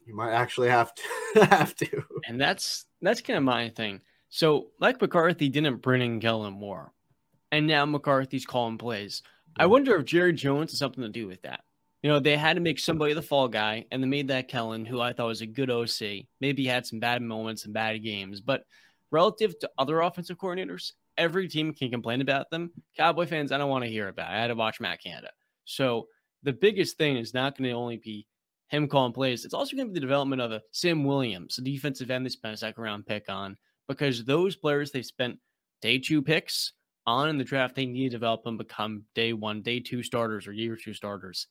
You might actually have to have to. And that's that's kind of my thing. So Mike McCarthy didn't bring in Kellen Moore, and now McCarthy's calling plays. I wonder if Jerry Jones has something to do with that. You know, they had to make somebody the fall guy, and they made that Kellen, who I thought was a good OC. Maybe he had some bad moments and bad games, but relative to other offensive coordinators, every team can complain about them. Cowboy fans, I don't want to hear about. It. I had to watch Matt Canada. So the biggest thing is not going to only be him calling plays. It's also going to be the development of a Sam Williams, a defensive end they spent a second round pick on, because those players they spent day two picks on in the draft, they need to develop them become day one, day two starters or year two starters.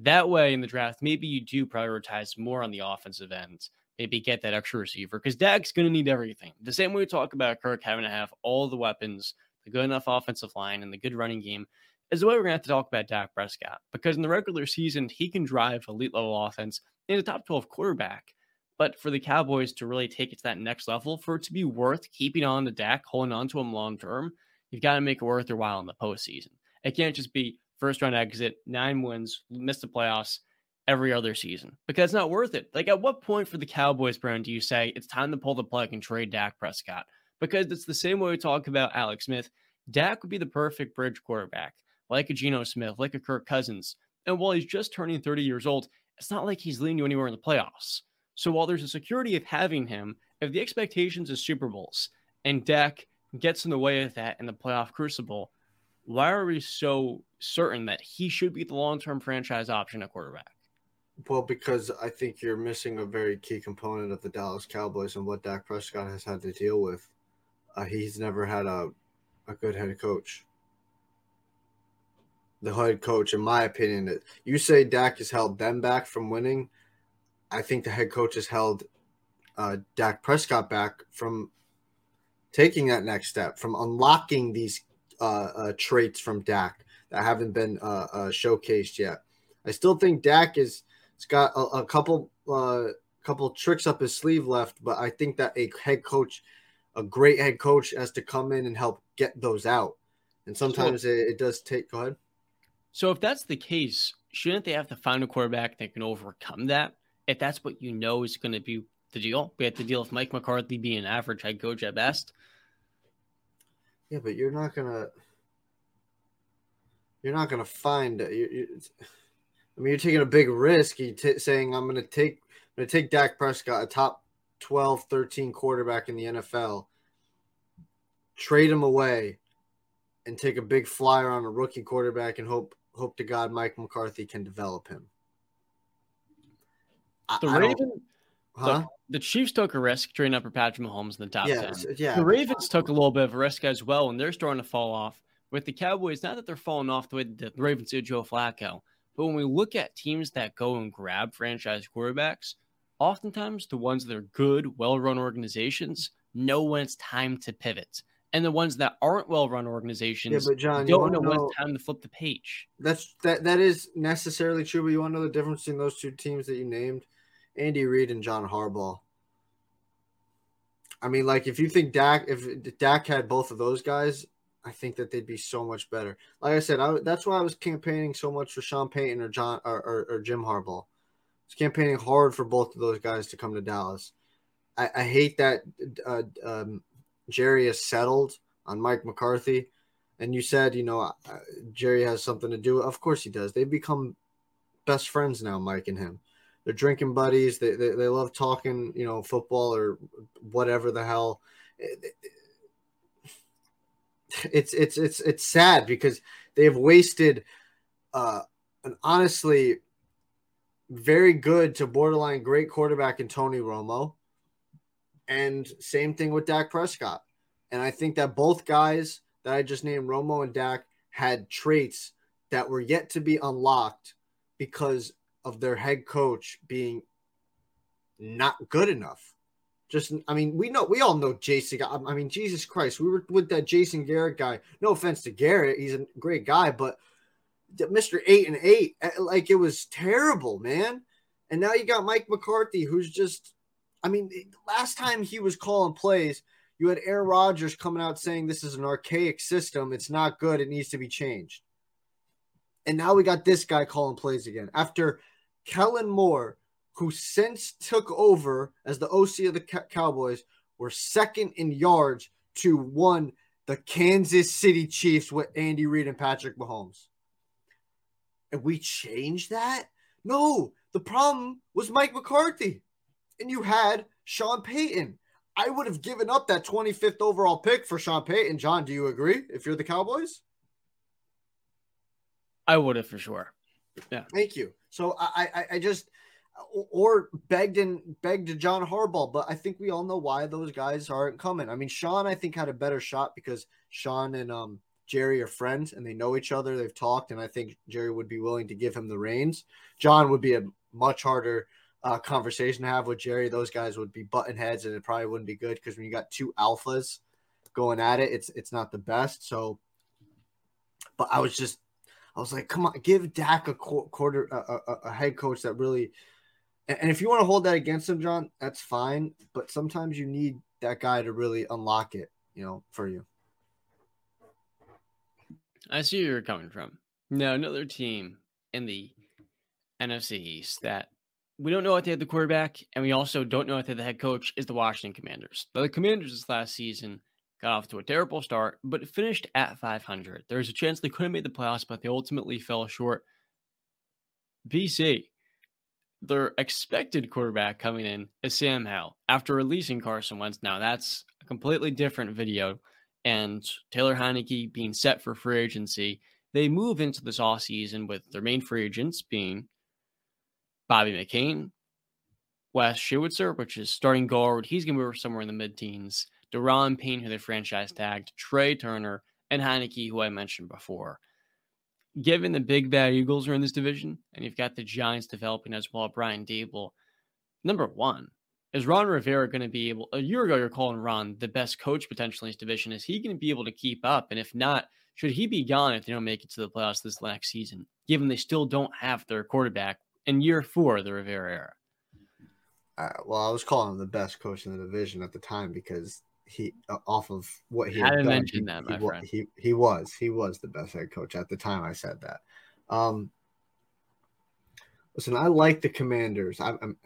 That way in the draft, maybe you do prioritize more on the offensive end. Maybe get that extra receiver because Dak's going to need everything. The same way we talk about Kirk having to have all the weapons, the good enough offensive line, and the good running game is the way we're going to have to talk about Dak Prescott because in the regular season, he can drive elite level offense in a top 12 quarterback. But for the Cowboys to really take it to that next level, for it to be worth keeping on to Dak, holding on to him long term, you've got to make it worth your while in the postseason. It can't just be first round exit, nine wins, miss the playoffs every other season because it's not worth it. Like, at what point for the Cowboys, brand do you say it's time to pull the plug and trade Dak Prescott? Because it's the same way we talk about Alex Smith. Dak would be the perfect bridge quarterback like a Geno Smith, like a Kirk Cousins. And while he's just turning 30 years old, it's not like he's leading you anywhere in the playoffs. So while there's a security of having him, if the expectations is Super Bowls and Dak gets in the way of that in the playoff crucible, why are we so certain that he should be the long-term franchise option at quarterback? Well, because I think you're missing a very key component of the Dallas Cowboys and what Dak Prescott has had to deal with. Uh, he's never had a, a good head coach the head coach, in my opinion. You say Dak has held them back from winning. I think the head coach has held uh, Dak Prescott back from taking that next step, from unlocking these uh, uh, traits from Dak that haven't been uh, uh, showcased yet. I still think Dak is has got a, a couple uh, couple tricks up his sleeve left, but I think that a head coach, a great head coach, has to come in and help get those out. And sometimes it, it does take. Go ahead. So if that's the case, shouldn't they have to find a quarterback that can overcome that? If that's what you know is going to be the deal, we have to deal with Mike McCarthy being average head coach at best. Yeah, but you're not gonna. You're not gonna find. You, you, I mean, you're taking a big risk. T- saying I'm gonna take. I'm gonna take Dak Prescott, a top 12, 13 quarterback in the NFL. Trade him away, and take a big flyer on a rookie quarterback and hope hope to God Mike McCarthy can develop him. The I, Ravens, huh? the Chiefs took a risk trading up for Patrick Mahomes in the top yeah, 10. Yeah, the Ravens took a little bit of a risk as well, and they're starting to fall off. With the Cowboys, not that they're falling off the way the Ravens did Joe Flacco, but when we look at teams that go and grab franchise quarterbacks, oftentimes the ones that are good, well run organizations know when it's time to pivot and the ones that aren't well-run organizations yeah, but John, don't know, know when it's time to flip the page. That's that that is necessarily true, but you want to know the difference between those two teams that you named, Andy Reid and John Harbaugh. I mean, like if you think Dak, if Dak had both of those guys, I think that they'd be so much better. Like I said, I, that's why I was campaigning so much for Sean Payton or John or, or, or Jim Harbaugh. I was campaigning hard for both of those guys to come to Dallas. I, I hate that uh, um, Jerry has settled on Mike McCarthy. And you said, you know, uh, Jerry has something to do. Of course he does. They've become best friends now, Mike and him. They're drinking buddies. They, they, they love talking, you know, football or whatever the hell. It's it's it's it's sad because they have wasted uh, an honestly very good to borderline great quarterback in Tony Romo and same thing with Dak Prescott. And I think that both guys that I just named, Romo and Dak, had traits that were yet to be unlocked because of their head coach being not good enough. Just, I mean, we know, we all know Jason. I mean, Jesus Christ, we were with that Jason Garrett guy. No offense to Garrett, he's a great guy, but Mr. Eight and Eight, eh, like it was terrible, man. And now you got Mike McCarthy, who's just I mean, last time he was calling plays, you had Aaron Rodgers coming out saying this is an archaic system. It's not good. It needs to be changed. And now we got this guy calling plays again. After Kellen Moore, who since took over as the OC of the Cowboys, were second in yards to one the Kansas City Chiefs with Andy Reid and Patrick Mahomes. And we changed that? No, the problem was Mike McCarthy and you had Sean Payton. I would have given up that 25th overall pick for Sean Payton. John, do you agree? If you're the Cowboys, I would have for sure. Yeah. Thank you. So I, I, I just or begged and begged John Harbaugh, but I think we all know why those guys aren't coming. I mean, Sean, I think had a better shot because Sean and um Jerry are friends and they know each other. They've talked, and I think Jerry would be willing to give him the reins. John would be a much harder uh, conversation to have with Jerry. Those guys would be button heads, and it probably wouldn't be good because when you got two alphas going at it, it's it's not the best. So, but I was just, I was like, come on, give Dak a quarter, a, a, a head coach that really. And if you want to hold that against him, John, that's fine. But sometimes you need that guy to really unlock it, you know, for you. I see where you're coming from. Now, another team in the NFC East that we don't know what they had the quarterback, and we also don't know if they had the head coach is the Washington Commanders. Now, the Commanders this last season got off to a terrible start, but finished at 500. There's a chance they could have made the playoffs, but they ultimately fell short. BC, their expected quarterback coming in is Sam Howell after releasing Carson Wentz. Now, that's a completely different video and Taylor Heinicke being set for free agency, they move into this off season with their main free agents being Bobby McCain, Wes Schweitzer, which is starting guard. He's going to be somewhere in the mid teens. Daron Payne, who they franchise tagged, Trai Turner, and Heinicke, who I mentioned before. Given the big bad Eagles are in this division, and you've got the Giants developing as well, Brian Daboll, number one, is Ron Rivera going to be able? A year ago, you're calling Ron the best coach potentially in his division. Is he going to be able to keep up? And if not, should he be gone if they don't make it to the playoffs this next season? Given they still don't have their quarterback in year four of the Rivera era. Uh, well, I was calling him the best coach in the division at the time because he, uh, off of what he I had mention that, my he, friend. He, he was he was the best head coach at the time. I said that. Um, listen, I like the Commanders. I'm, I'm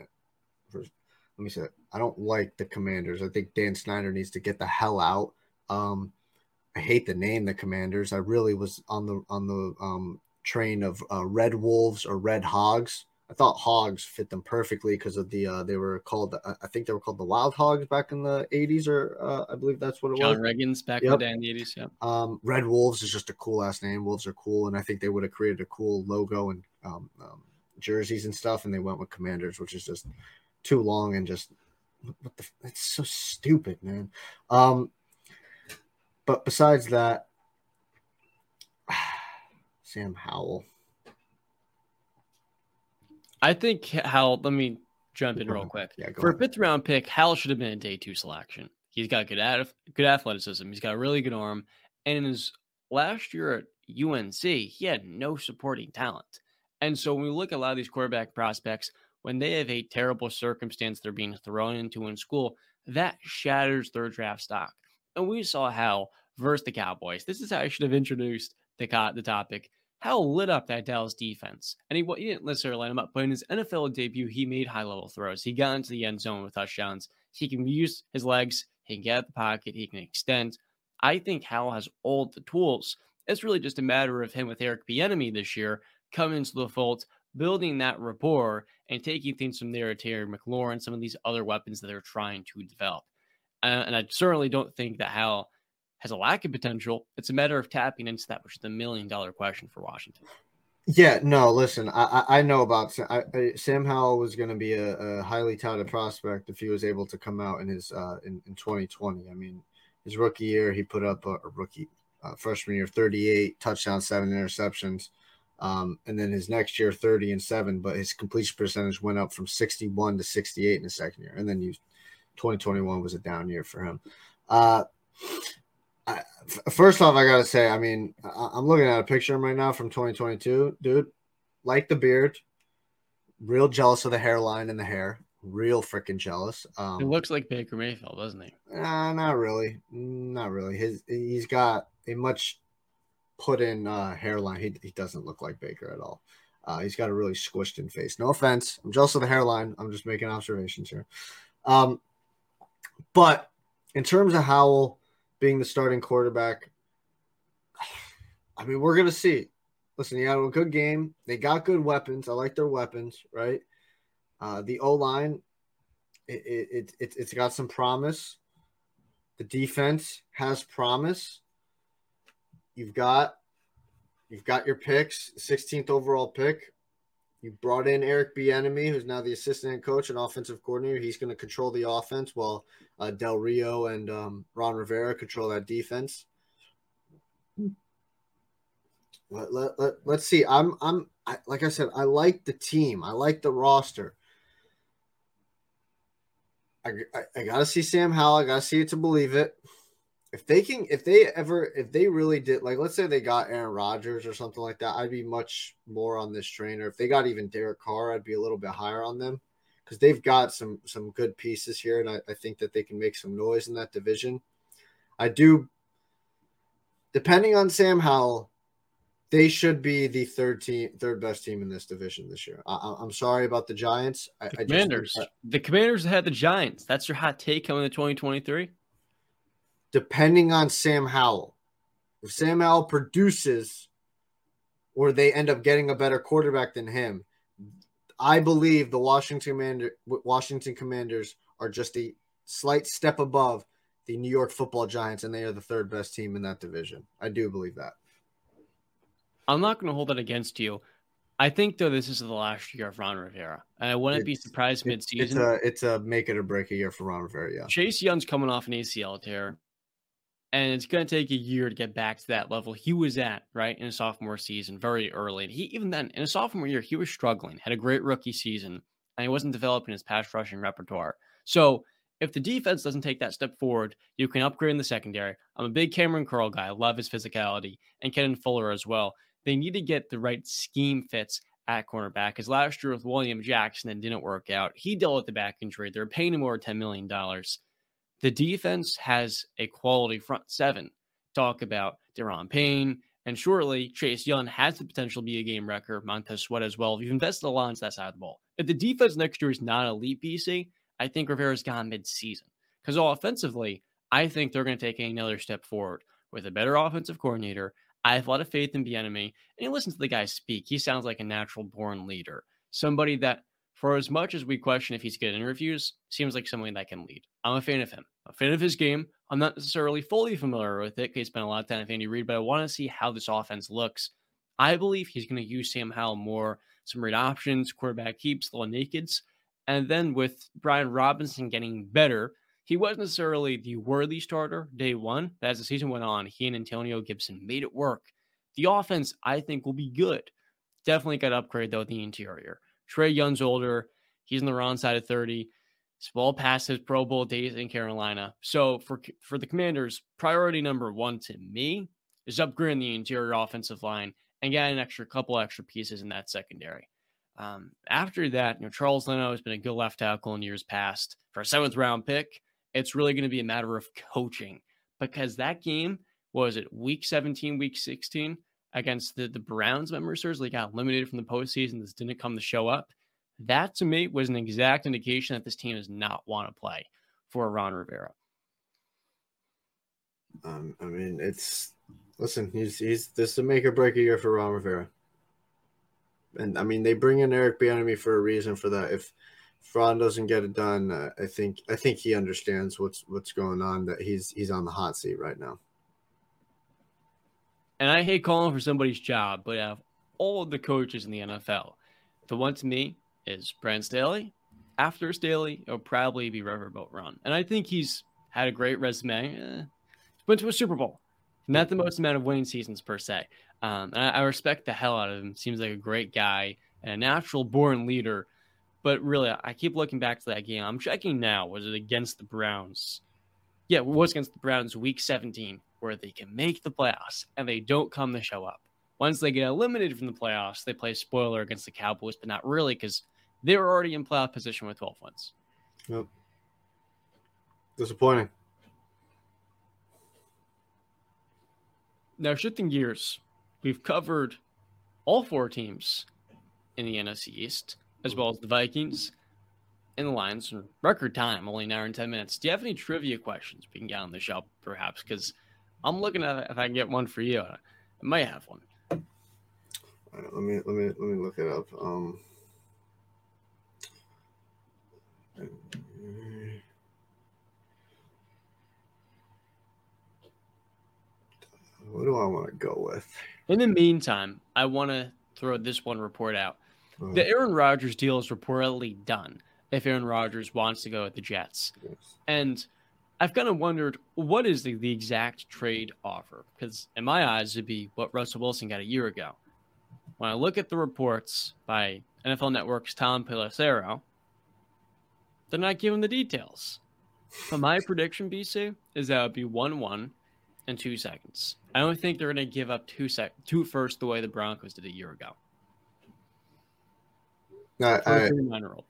let me say I don't like the Commanders. I think Dan Snyder needs to get the hell out. Um, I hate the name the Commanders. I really was on the on the um, train of uh, Red Wolves or Red Hogs. I thought Hogs fit them perfectly because of the uh, they were called I think they were called the Wild Hogs back in the 80s or uh, I believe that's what it was. John was. Riggins back Yep. in the 80s. Yeah. Um, Red Wolves is just a cool ass name. Wolves are cool, and I think they would have created a cool logo and um, um, jerseys and stuff, and they went with Commanders, which is just too long and just what the it's so stupid, man. Um, but besides that, Sam Howell. I think Hal, let me jump in real quick. Yeah, For a fifth round pick, Hal should have been a day two selection. He's got good at, good athleticism. He's got a really good arm. And in his last year at UNC, he had no supporting talent. And so when we look at a lot of these quarterback prospects, when they have a terrible circumstance they're being thrown into in school, that shatters their draft stock. And we saw Hal versus the Cowboys. This is how I should have introduced the, the topic. Howell lit up that Dallas defense. And he, he didn't necessarily line him up, but in his NFL debut, he made high level throws. He got into the end zone with touchdowns. He can use his legs, he can get at the pocket, he can extend. I think Hal has all the tools. It's really just a matter of him with Eric Bieniemy this year coming into the fold, building that rapport, and taking things from there to Terry McLaurin, some of these other weapons that they're trying to develop. Uh, and I certainly don't think that Hal has a lack of potential. It's a matter of tapping into that, which is the million dollar question for Washington. Yeah, no, listen, I I, know about Sam, I, I, Sam Howell was going to be a, a highly touted prospect if he was able to come out in his uh in, in 2020. I mean, his rookie year he put up a, a rookie uh, freshman year 38 touchdowns, seven interceptions. Um, and then his next year 30 and 7 but his completion percentage went up from 61 to 68 in the second year and then you 2021 was a down year for him uh I, first off i gotta say i mean I, i'm looking at a picture right now from 2022 dude like the beard real jealous of the hairline and the hair real freaking jealous um It looks like Baker Mayfield, doesn't he? uh, not really. Not really. His he's got a much put in uh, hairline. He, he doesn't look like Baker at all. Uh, he's got a really squished in face. No offense. I'm jealous of the hairline. I'm just making observations here. Um, but in terms of Howell being the starting quarterback, I mean, we're gonna see. Listen, he had a good game. They got good weapons. I like their weapons, right? Uh, the O line, it, it, it, it's got some promise. The defense has promise. You've got you've got your picks, 16th overall pick. You brought in Eric Bieniemy, who's now the assistant coach and offensive coordinator. He's going to control the offense while uh, Del Rio and um, Ron Rivera control that defense. Let, let, let, let's see. I'm I'm I, like I said, I like the team. I like the roster. I, I, I gotta see Sam Howell. I gotta see it to believe it. If they can, if they ever, if they really did, like, let's say they got Aaron Rodgers or something like that, I'd be much more on this trainer. If they got even Derek Carr, I'd be a little bit higher on them because they've got some some good pieces here, and I, I think that they can make some noise in that division. I do, depending on Sam Howell, they should be the third team, third best team in this division this year. I, am sorry about the Giants. I, the Commanders. That, the Commanders had the Giants. That's your hot take coming to 2023. Depending on Sam Howell, if Sam Howell produces, or they end up getting a better quarterback than him, I believe the Washington Commander, Washington Commanders are just a slight step above the New York Football Giants, and they are the third best team in that division. I do believe that. I'm not going to hold that against you. I think though this is the last year of Ron Rivera, and I wouldn't it's, be surprised midseason. It's a it's a make it or break a year for Ron Rivera. Yeah, Chase Young's coming off an ACL tear, and it's going to take a year to get back to that level he was at right in his sophomore season, very early. And he even then in his sophomore year he was struggling, had a great rookie season, and he wasn't developing his pass rushing repertoire. So if the defense doesn't take that step forward, you can upgrade in the secondary. I'm a big Kamren Curl guy. I love his physicality, and Kendall Fuller as well they need to get the right scheme fits at cornerback. Because last year with William Jackson, it didn't work out. He dealt with the back injury. They're paying him over $10 million. The defense has a quality front seven. Talk about Daron Payne. And shortly, Chase Young has the potential to be a game wrecker. Montez Sweat as well. If you've invested a lot into that side of the ball. If the defense next year is not elite BC, I think Rivera's gone mid-season. Because offensively, I think they're going to take another step forward with a better offensive coordinator, I have a lot of faith in Bieniemy, and you listen to the guy speak. He sounds like a natural born leader, somebody that, for as much as we question if he's good at interviews, seems like someone that can lead. I'm a fan of him, a fan of his game. I'm not necessarily fully familiar with it. He spent a lot of time with Andy Reid, but I want to see how this offense looks. I believe he's going to use Sam Howell more, some read options, quarterback keeps, little nakeds, and then with Brian Robinson getting better, he wasn't necessarily the worthy starter day one, but as the season went on, he and Antonio Gibson made it work. The offense, I think, will be good. Definitely got upgrade, though, the interior. Trey Young's older. He's on the wrong side of 30. Small past his Pro Bowl days in Carolina. So for for the Commanders, priority number one to me is upgrading the interior offensive line and getting an extra couple extra pieces in that secondary. Um, after that, you know, Charles Leno has been a good left tackle in years past. For a seventh round pick, it's really going to be a matter of coaching because that game was it week 17, week 16 against the, the Browns members. They got eliminated from the postseason. This didn't come to show up. That to me was an exact indication that this team does not want to play for Ron Rivera. Um, I mean, it's listen, he's he's this is a make or break a year for Ron Rivera. And I mean, they bring in Eric Bieniemy for a reason for that. If Ron doesn't get it done, uh, I think I think he understands what's what's going on. That he's he's on the hot seat right now. And I hate calling for somebody's job, but of all the coaches in the NFL, the one to me is Brandon Staley. After Staley, it'll probably be Riverboat Ron, and I think he's had a great resume. Eh, went to a Super Bowl, not the most amount of winning seasons per se. Um, I, I respect the hell out of him. Seems like a great guy and a natural born leader but really, I keep looking back to that game. I'm checking now. Was it against the Browns? Yeah, it was against the Browns week 17, where they can make the playoffs and they don't come to show up. Once they get eliminated from the playoffs, they play spoiler against the Cowboys, but not really because they were already in playoff position with 12 wins. Yep. Disappointing. Now, shifting gears, we've covered all four teams in the NFC East as well as the Vikings and the Lions in record time, only an hour and 10 minutes. Do you have any trivia questions we can get on the show, perhaps? Because I'm looking at if I can get one for you. I might have one. Right, let me let me let me look it up. Um, I want to go with? In the meantime, I want to throw this one report out. Uh, The Aaron Rodgers deal is reportedly done if Aaron Rodgers wants to go with the Jets. yes. And I've kind of wondered what is the, the exact trade offer? Because in my eyes, it'd be what Russell Wilson got a year ago. When I look at the reports by NFL Network's Tom Pelissero, they're not giving the details. But my prediction, BC, is that it would be 1 1 in two seconds. I don't think they're going to give up two sec two first the way the Broncos did a year ago. A I, 39 year old.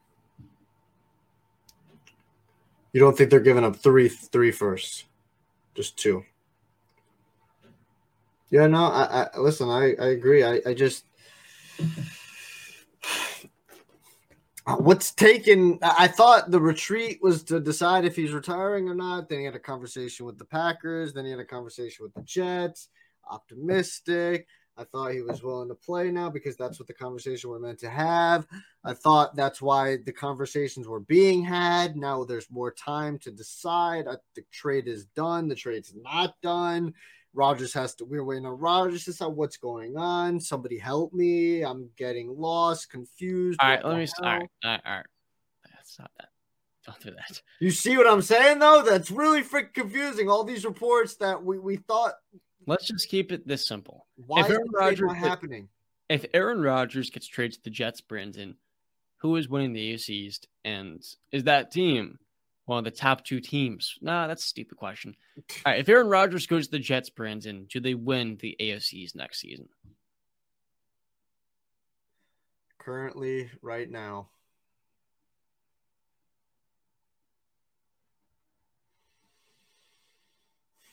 you don't think they're giving up three three firsts, just two? Yeah, no. I, I listen. I, I agree. I, I just what's taken. I thought the retreat was to decide if he's retiring or not. Then he had a conversation with the Packers. Then he had a conversation with the Jets. Optimistic. I thought he was willing to play now because that's what the conversation we're meant to have. I thought that's why the conversations were being had. Now there's more time to decide. The trade is done. The trade's not done. Rodgers has to. We're waiting on Rodgers to decide what's going on. Somebody help me. I'm getting lost, confused. All right, let me. All right, all right, all right. Stop that. Don't do that. You see what I'm saying though? That's really freaking confusing. All these reports that we, we thought Let's just keep it this simple. why If is Aaron Rodgers not happening? If Aaron Rodgers gets traded to the Jets, Brandon, who is winning the AFC East, and is that team one of the top two teams? Nah, that's a stupid question. All right, if Aaron Rodgers goes to the Jets, Brandon, do they win the AFC East next season? Currently, right now.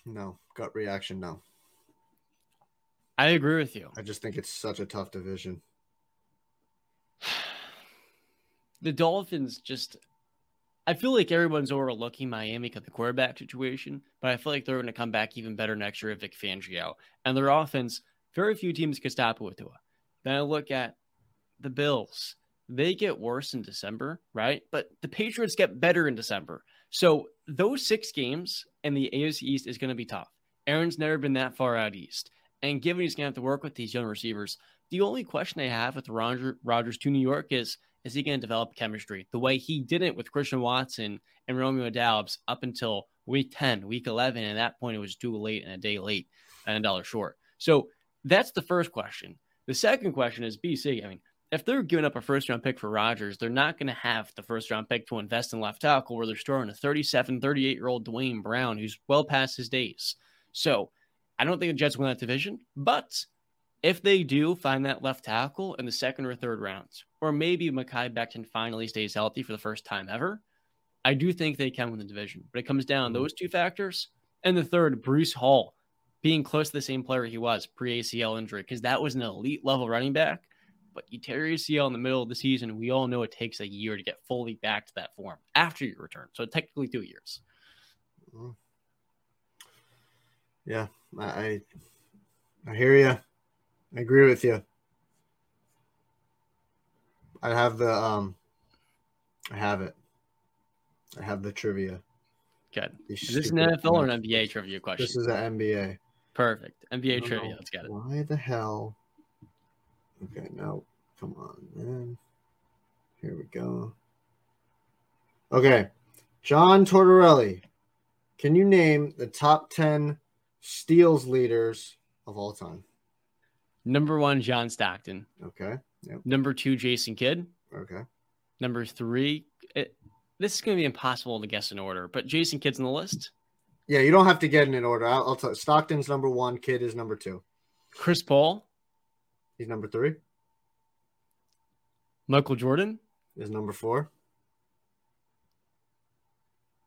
No, gut reaction, no. I agree with you. I just think it's such a tough division. the Dolphins just I feel like everyone's overlooking Miami because the quarterback situation, but I feel like they're going to come back even better next year with Vic Fangio. And their offense, very few teams can stop it with Tua. Then I look at the Bills. They get worse in December, right? But the Patriots get better in December. So those six games and the AFC East is going to be tough. Aaron's never been that far out east. And given he's going to have to work with these young receivers, the only question I have with Roger, Rodgers to New York is is he going to develop chemistry the way he didn't with Christian Watson and Romeo Doubs up until week 10, week 11? And at that point, it was too late and a day late and a dollar short. So that's the first question. The second question is BC. I mean, if they're giving up a first round pick for Rodgers, they're not going to have the first round pick to invest in left tackle where they're storing a 37, 38 year old Duane Brown who's well past his days. So I don't think the Jets win that division, but if they do find that left tackle in the second or third rounds, or maybe Mekhi Becton finally stays healthy for the first time ever, I do think they can win the division. But it comes down mm-hmm. those two factors. And the third, Breece Hall being close to the same player he was pre ACL injury, because that was an elite level running back. But you tear your ACL in the middle of the season, we all know it takes a year to get fully back to that form after your return. So technically two years. Mm-hmm. Yeah, I I, I hear you. I agree with you. I have the um I have it. I have the trivia. Good. These Is this an NFL or an. NBA trivia question? This is an NBA. Perfect. NBA trivia. no. Let's get it. Why the hell? Okay, no. Come on, man. Here we go. Okay. John Tortorelli. Can you name the top 10 steals leaders of all time? Number one, John Stockton. Okay. Yep. Number two, Jason Kidd. Okay. Number three, it, this is going to be impossible to guess in order, but Jason Kidd's on the list. Yeah, you don't have to get in an order. I'll, I'll tell Stockton's number one. Kidd is number two. Chris Paul, He's number three. Michael Jordan, Is number four.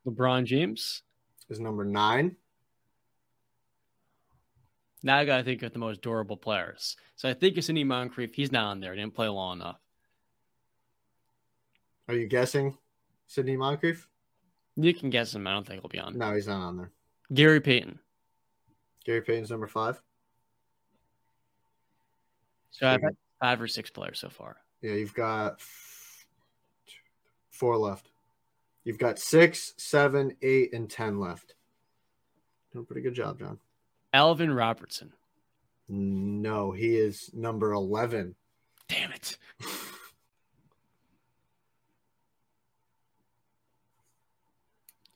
LeBron James. Is number nine. Now I got to think of the most durable players. So I think it's Sidney Moncrief. He's not on there. He didn't play long enough. Are you guessing Sidney Moncrief? You can guess him. I don't think he'll be on. No, he's not on there. Gary Payton. Gary Payton's number five. So I've had five or six players so far. Yeah, you've got four left. You've got six, seven, eight, and ten left. Doing a pretty good job, John. Alvin Robertson. No, he is number 11. Damn it.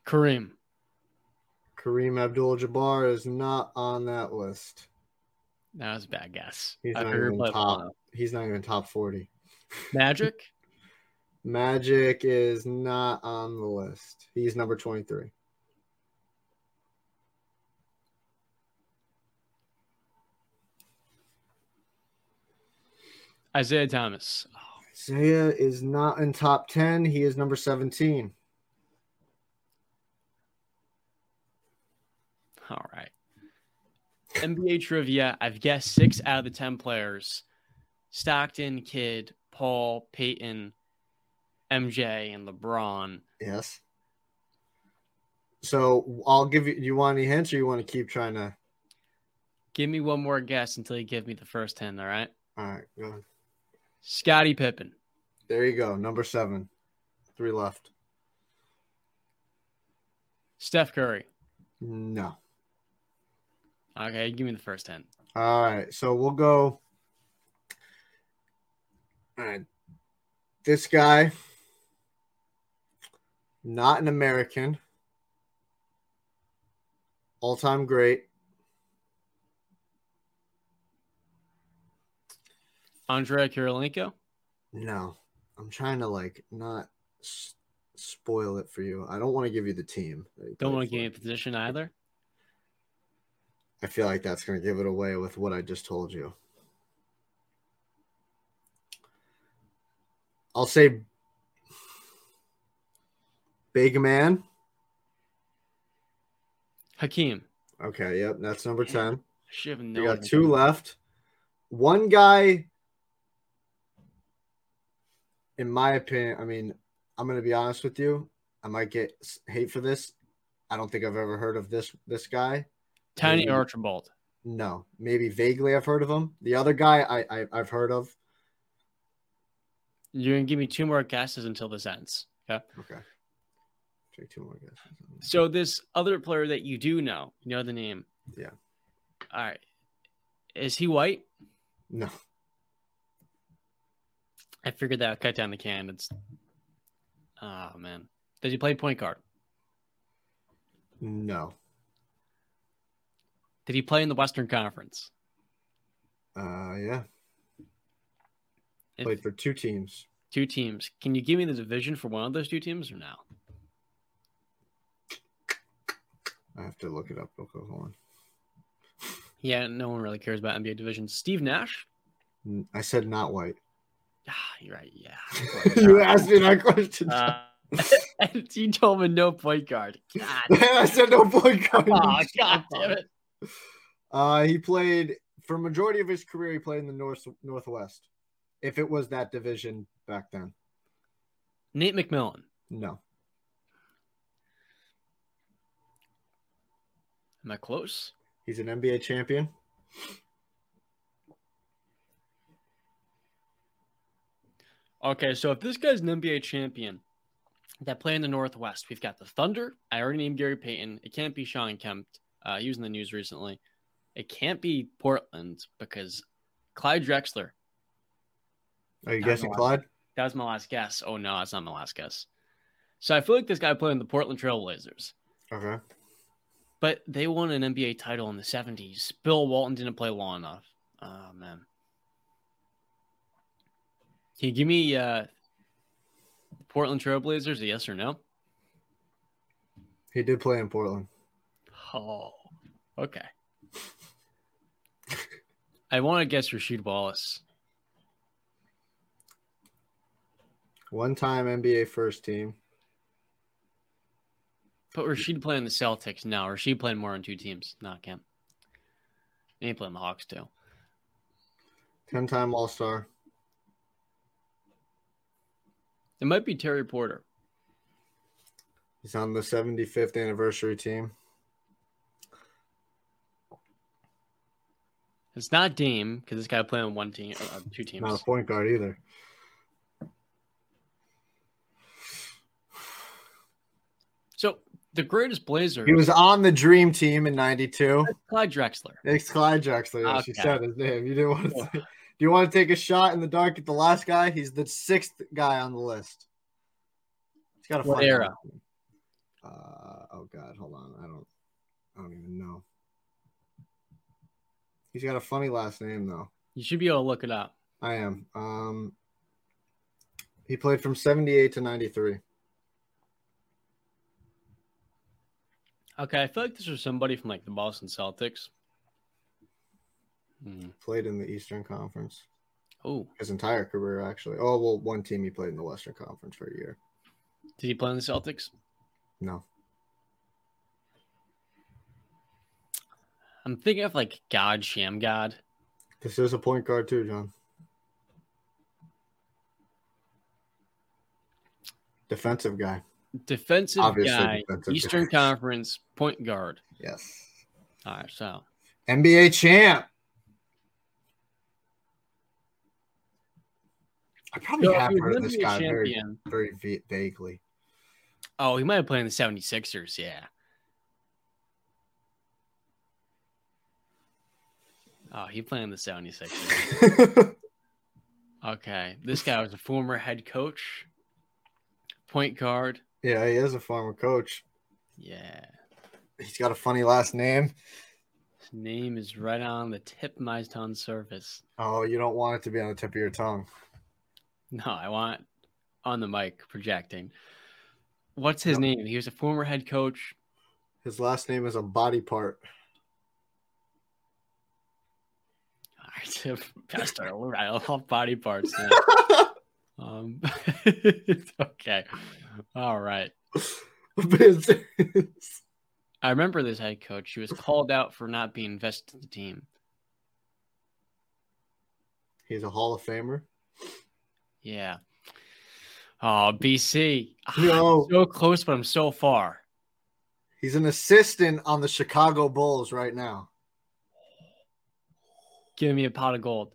Kareem. Kareem Abdul Jabbar is not on that list. That was a bad guess. He's not even top. He's not even top 40. Magic. Magic is not on the list. He's number 23. Isaiah Thomas. Isaiah is not in top 10. He is number 17. All right. NBA trivia. I've guessed six out of the 10 players Stockton, Kidd, Paul, Payton, MJ, and LeBron. Yes. So I'll give you. You want any hints, or you want to keep trying to? Give me one more guess until you give me the first 10. All right. All right, go ahead. Scottie Pippen, There you go. Number seven. Three left. Steph Curry. No. Okay, give me the first 10. All right. So we'll go. All right. This guy, not an American, all time great. Andrei Kirilenko. No, I'm trying to like not s- spoil it for you. I don't want to give you the team. Don't want to give a position either. I feel like that's going to give it away with what I just told you. I'll say big man. Hakeem. Okay, yep, that's number 10. I should have We known. got two left. One guy, in my opinion, I mean, I'm going to be honest with you. I might get hate for this. I don't think I've ever heard of this this guy. Tiny Maybe- Archibald. No, maybe vaguely I've heard of him. The other guy I, I I've heard of. You're gonna give me two more guesses until this ends. Okay. Okay. Take two more guesses. So this other player that you do know, you know the name. Yeah. All right. Is he white? No. I figured that would cut down the can. It's oh man. Does he play point guard? No. Did he play in the Western Conference? Uh yeah. If- Played for two teams. two teams. Can you give me the division for one of those two teams or no? I have to look it up real quick. Hold on. Yeah, no one really cares about NBA divisions. Steve Nash? I said not white. Ah, you're right. Yeah. you asked me that question. Uh, and you told me no point guard. God. I said no point guard. Oh, God damn it. Uh, he played for majority of his career. He played in the north northwest. If it was that division back then, Nate McMillan. no. Am I close? He's an NBA champion. Okay, so if this guy's an NBA champion that play in the Northwest, we've got the Thunder. I already named Gary Payton. It can't be Shawn Kemp. Uh, he was in the news recently. It can't be Portland because Clyde Drexler. Are you guessing know. Clyde? That was my last guess. Oh no, that's not my last guess. So I feel like this guy played in the Portland Trailblazers, Okay. but they won an NBA title in the '70s. Bill Walton didn't play long enough. Oh man. Can you give me uh, Portland Trailblazers a yes or no? He did play in Portland. Oh, okay. I want to guess Rasheed Wallace. One time NBA first team. But Rasheed playing the Celtics now. Rasheed playing more on two teams, not Kemp. And he playing the Hawks too. 10 time All Star. It might be Terry Porter. He's on the 75th anniversary team. It's not Dame because this guy playing on one team, uh, two teams. Not a point guard either. So the greatest Blazer. He was on the dream team in '92. Clyde Drexler. It's Clyde Drexler. Yes, Okay. you said his name. You didn't want to. Say, do you want to take a shot in the dark at the last guy? He's the sixth guy on the list. He's got a What funny era? Uh, oh God, hold on. I don't. I don't even know. He's got a funny last name though. You should be able to look it up. I am. Um, he played from '78 to '93. Okay, I feel like this was somebody from like the Boston Celtics. Hmm. Played in the Eastern Conference Oh, his entire career, actually. Oh well, one team he played in the Western Conference for a year. did he play in the Celtics? No, I'm thinking of like God Sham God. this is a point guard too, John. Defensive guy. Defensive Obviously guy, defensive Eastern guy. Conference point guard. Yes. All right, so NBA champ. I probably So have he heard of this guy very, champion. very va- vaguely. Oh, he might have played in the 76ers, yeah. Oh, he played in the 76ers. Okay. This guy was a former head coach, point guard. yeah, he is a former coach. Yeah. He's got a funny last name. His name is right on the tip of my tongue surface. Oh, you don't want it to be on the tip of your tongue. No, I want on the mic projecting. What's his No. name? He was a former head coach. His last name is a body part. All right, best I love body parts. Um, okay. All right. I remember this head coach. He was called out for not being vested in the team. He's a Hall of Famer. Yeah. Oh, BC. No. So close, but I'm so far. He's an assistant on the Chicago Bulls right now. Give me a pot of gold.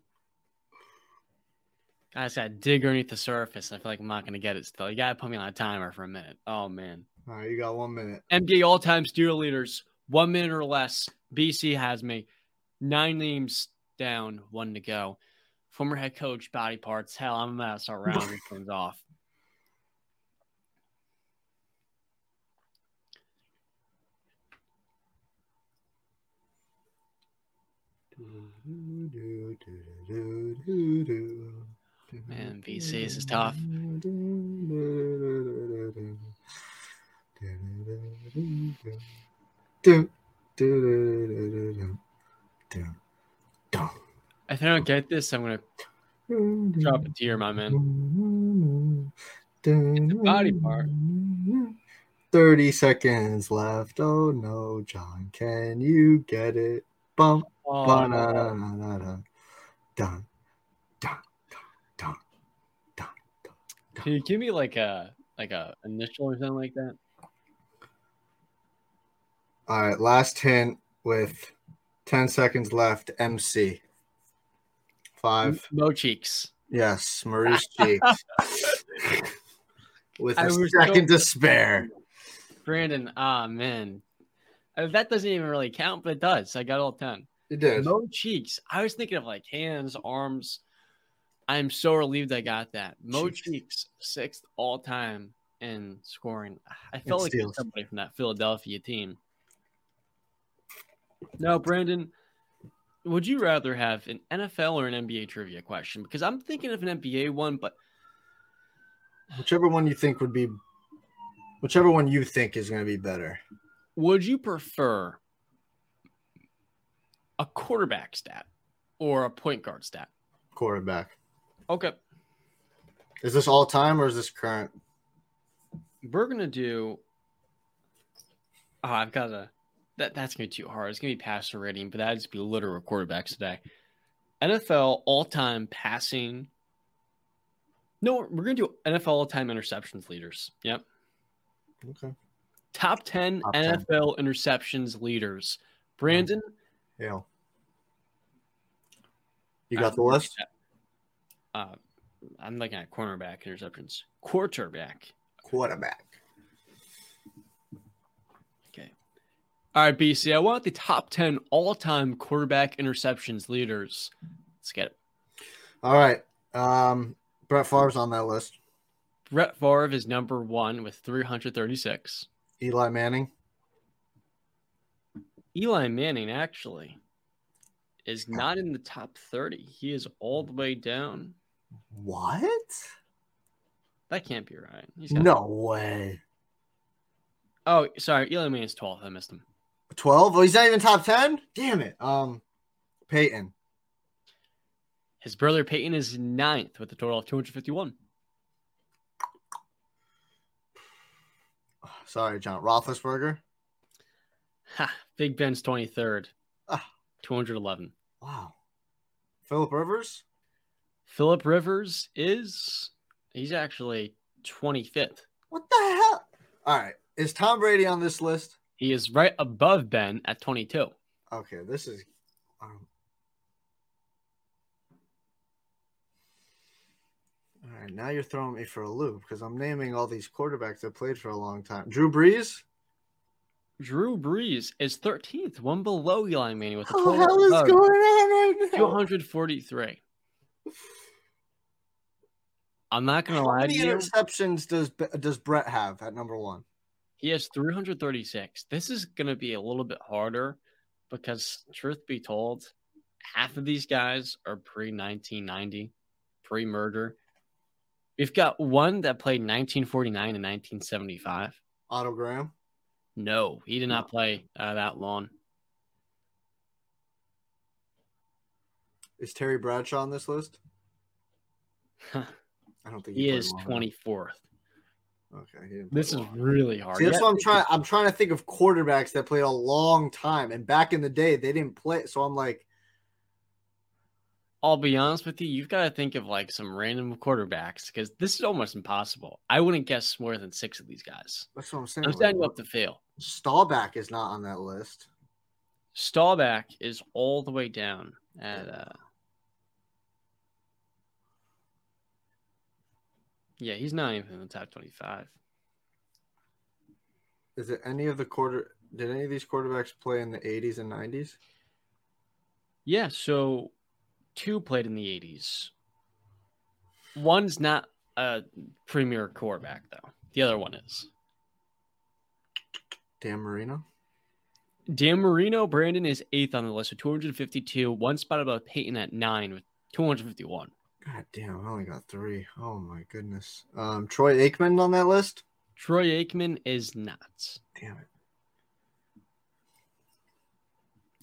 I just got to dig underneath the surface. I feel like I'm not going to get it still. You got to put me on a timer for a minute. Oh, man. All right, you got one minute. NBA all time steal leaders, one minute or less. BC has me. Nine names down, one to go. Former head coach, body parts. Hell, I'm about to start rounding things off. Man, BC, is tough. If I don't get this, I'm going to drop a tear, my man. body part. 30 seconds left. Oh no, John, can you get it? Bum, Oh, ba-na-na-na-na. Dun, dun, dun, dun, dun. can you give me like a like a initial or something like that? All right, last hint with 10 seconds left. MC. Five. Mo cheeks. Yes, Maurice Cheeks. with I a second so- to spare. Brandon, ah man. Uh, that doesn't even really count, but it does. I got all 10. It did. No cheeks. I was thinking of like hands, arms. I'm so relieved I got that. Mo Cheeks. Cheeks, sixth all time in scoring. I felt And like somebody from that Philadelphia team. No, Brandon, would you rather have an NFL or an NBA trivia question? Because I'm thinking of an NBA one, but Whichever one you think would be, whichever one you think is going to be better. would you prefer a quarterback stat or a point guard stat? Quarterback. Okay. Is this all time or is this current? we're gonna do. Oh, I've got to. That that's gonna be too hard. It's gonna be passer rating, but that'd just be literal quarterbacks today. NFL all-time passing. No, we're gonna do NFL all-time interceptions leaders. Yep, Okay. top ten Top 10. NFL interceptions leaders. Brandon, Yeah. You got the list? Uh, I'm looking at cornerback interceptions. Quarterback. Quarterback. All right, BC. I want the top 10 all time quarterback interceptions leaders. Let's get it. All right. Um, Brett Favre's on that list. Brett Favre is number one with 336. Eli Manning. Eli Manning actually is not in the top 30. He is all the way down. What? That can't be right. He's no way. Oh, sorry. Eli Manning's 12th. I missed him. 12? Oh, he's not even top 10? Damn it. Um, Peyton. His brother Peyton is ninth with a total of 251. Sorry, John. Roethlisberger. Ha, Big Ben's 23rd. Ah. 211. Wow. Philip Rivers? Philip Rivers is he's actually 25th. What the hell? All right. Is Tom Brady on this list? He is right above Ben at 22. Okay, this is um, All right, now you're throwing me for a loop because I'm naming all these quarterbacks that played for a long time. Drew Brees? Drew Brees is 13th, one below Eli Manning with a total the hell is going on right now? 243. I'm not gonna How lie to many you. interceptions does does Brett have at number one? He has 336. This is gonna be a little bit harder because, truth be told, half of these guys are pre 1990, pre merger. We've got one that played 1949 and 1975. Otto Graham. No, he did not play uh, that long. Is Terry Bradshaw on this list? I don't think He played is long enough. 24th. Okay, he didn't play This is really hard. See, that's Yeah, what I'm trying. I'm trying to think of quarterbacks that played a long time, and back in the day, they didn't play. So I'm like, I'll be honest with you. You've got to think of like some random quarterbacks because this is almost impossible. I wouldn't guess more than six of these guys. that's what I'm saying. I'm setting you up to fail. Staubach is not on that list. Staubach is all the way down at uh Yeah, he's not even in the top 25. Is it any of the quarter? Did any of these quarterbacks play in the 80s and 90s? Yeah, so two played in the 80s. One's not a premier quarterback though. The other one is. Dan Marino. Dan Marino, Brandon is eighth on the list with 252, one spot above Peyton at nine with 251. God damn, I only got three. Oh my goodness. Um, Troy Aikman on that list. Troy Aikman is not. Damn it.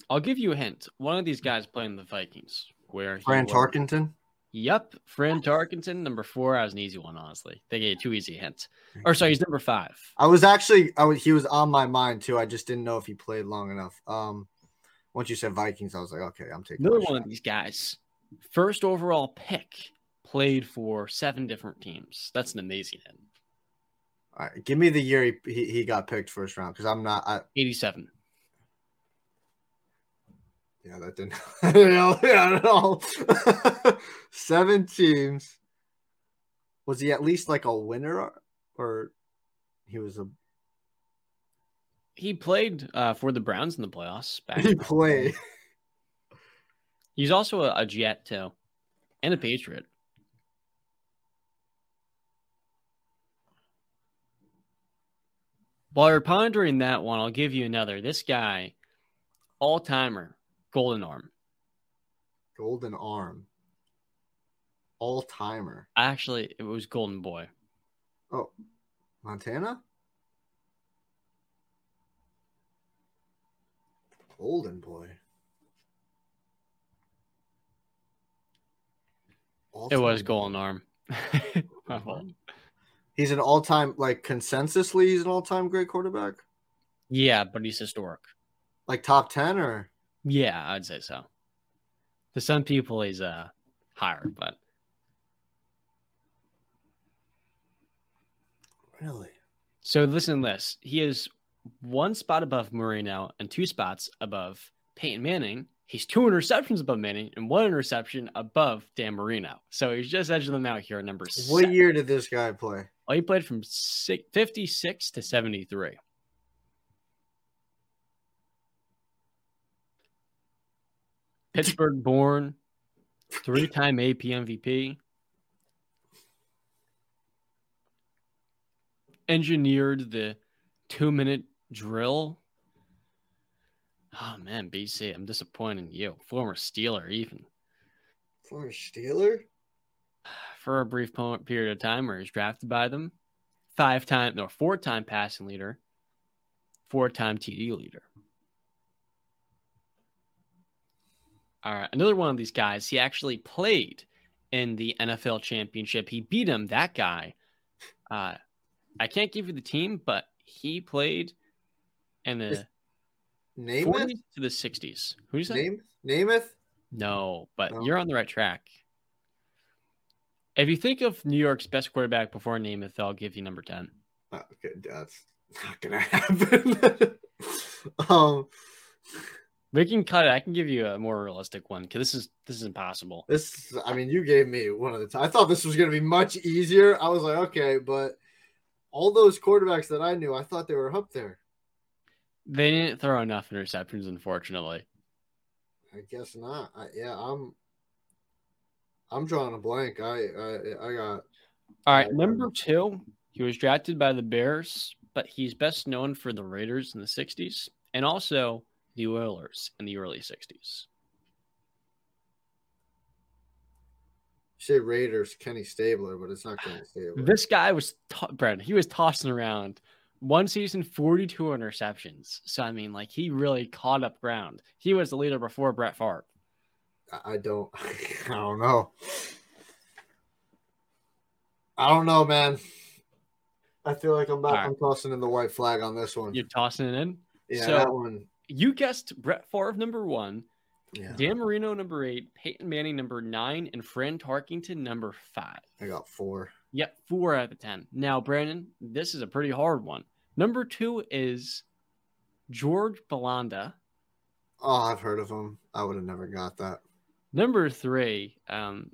I'll give you a hint. One of these guys playing the Vikings. Where he Fran Tarkenton. Yep, Fran Tarkenton, number four. I was an easy one, honestly. They gave you two easy hints. Or sorry, he's number five. I was actually, I was, he was on my mind too. I just didn't know if he played long enough. Um, once you said Vikings, I was like, okay, I'm taking. Another one shot. of these guys, first overall pick, played for seven different teams. That's an amazing hint. All right, give me the year he, he, he got picked first round because I'm not. I, 87. yeah, that didn't. I don't know. Yeah, I don't. Seven teams. Was he at least like a winner, or, or he was a? He played uh, for the Browns in the playoffs. Back He played. He's also a, a Jet, too, and a hmm. Patriot. While you're pondering that one, I'll give you another. This guy, all timer, golden arm. Golden arm. All timer. Actually, it was Golden Boy. Oh, Montana. Golden boy. It was All-time- Golden Arm. My fault. He's an all-time like consensusly. He's an all-time great quarterback. yeah, but he's historic. Like top ten or Yeah, I'd say so. To some people, he's uh higher, but really? so listen to this. He is one spot above Marino and two spots above Peyton Manning. He's two interceptions above Manning and one interception above Dan Marino. So he's just edging them out here at number six. What seven. year did this guy play? Oh, he played from 56 to 73. Pittsburgh born, three time AP MVP, engineered the two minute drill Oh man, BC, I'm disappointed in you. Former Steeler, even. Former Steeler? For a brief period of time where he was drafted by them. Five time, no, four time passing leader, four time TD leader. All right, another one of these guys. He actually played in the NFL championship. He beat him, that guy. Uh, I can't give you the team, but he played in the 40s to the 60s. Who do you say? Name Namath? No, but No. you're on the right track. If you think of New York's best quarterback before Namath, I'll give you number 10. Oh, okay, that's not gonna happen. um, We can cut it. I can give you a more realistic one because this is this is impossible. this, I mean, you gave me one of the. T- I thought this was gonna be much easier. I was like, okay, but all those quarterbacks that I knew, I thought they were up there. They didn't throw enough interceptions, unfortunately. I guess not. I, yeah, I'm. I'm drawing a blank. I, I, I got. All right, Yeah. number two, he was drafted by the Bears, but he's best known for the Raiders in the 60s and also the Oilers in the early 60s. You say Raiders, Kenny Stabler, but it's not Kenny Stabler. This guy was, to- Brad, he was tossing around one season, 42 interceptions. So, I mean, like, he really caught up ground. He was the leader before Brett Favre. I- don't. I don't know. I don't know, man. I feel like I'm about, All right. I'm tossing in the white flag on this one. You're tossing it in. yeah, so- that one. You guessed Brett Favre number one, Yeah, Dan Marino number eight, Peyton Manning number nine, and Fran Tarkenton number five. I got four. Yep, four out of ten. Now, Brandon, this is a pretty hard one. Number two is George Blanda. Oh, I've heard of him. I would have never got that. Number three, um,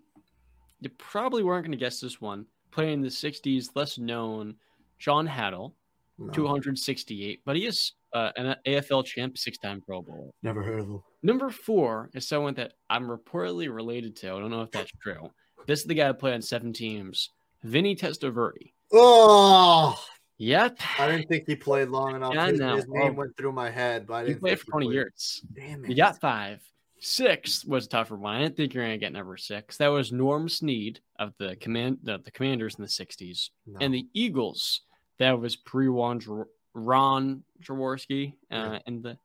you probably weren't going to guess this one. Playing in the '60s, less known, John Hadl, No, 268, but he is uh, an AFL champ, six-time Pro Bowl. never heard of him. Number four is someone that I'm reportedly related to. I don't know if that's true. This is the guy who played on seven teams, Vinny Testaverde. Oh, Yep, I didn't think he played long enough. Yeah, his, know. his name Oh. went through my head, but I he didn't played think for 20 played. years. Damn it! You got five. Six was a tougher one. I didn't think you were gonna get number six. That was Norm Snead of the command the, the Commanders in the '60s, No. and the Eagles. That was pre Ron Jaworski uh, Yeah. in the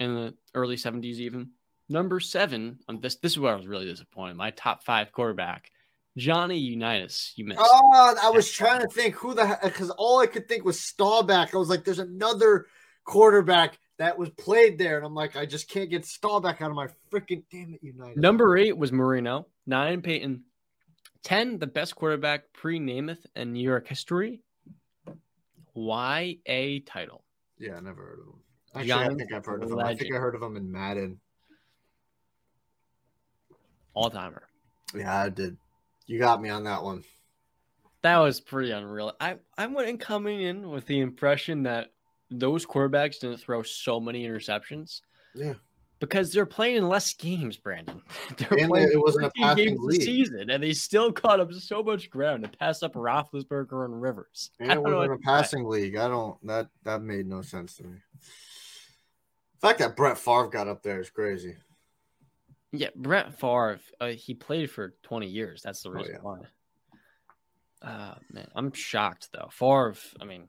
in the early '70s. Even number seven. On this this is where I was really disappointed. My top five quarterback, Johnny Unitas. You missed. Oh, I was trying to think who the because all I could think was Staubach. I was like, there's another quarterback that was played there, and I'm like, I just can't get Staubach out of my freaking damn it, United. Number eight was Marino. Nine Peyton. Ten, the best quarterback pre Namath in New York history. YA Tittle. Yeah, I never heard of him. Actually, I think I've heard of him. I think. I heard of him in Madden. All timer. Yeah, I did. You got me on that one. That was pretty unreal. I, I went in coming in with the impression that those quarterbacks didn't throw so many interceptions Yeah. because they're playing in less games, Brandon. They're And playing it wasn't a passing league. season, and they still caught up so much ground to pass up Roethlisberger and Rivers. I And it don't know in what a passing league. I don't that that made no sense to me. The fact that Brett Favre got up there is crazy. Yeah, Brett Favre, uh, he played for 20 years. That's the Oh, reason yeah. why. Uh, man, I'm shocked though. Favre, I mean,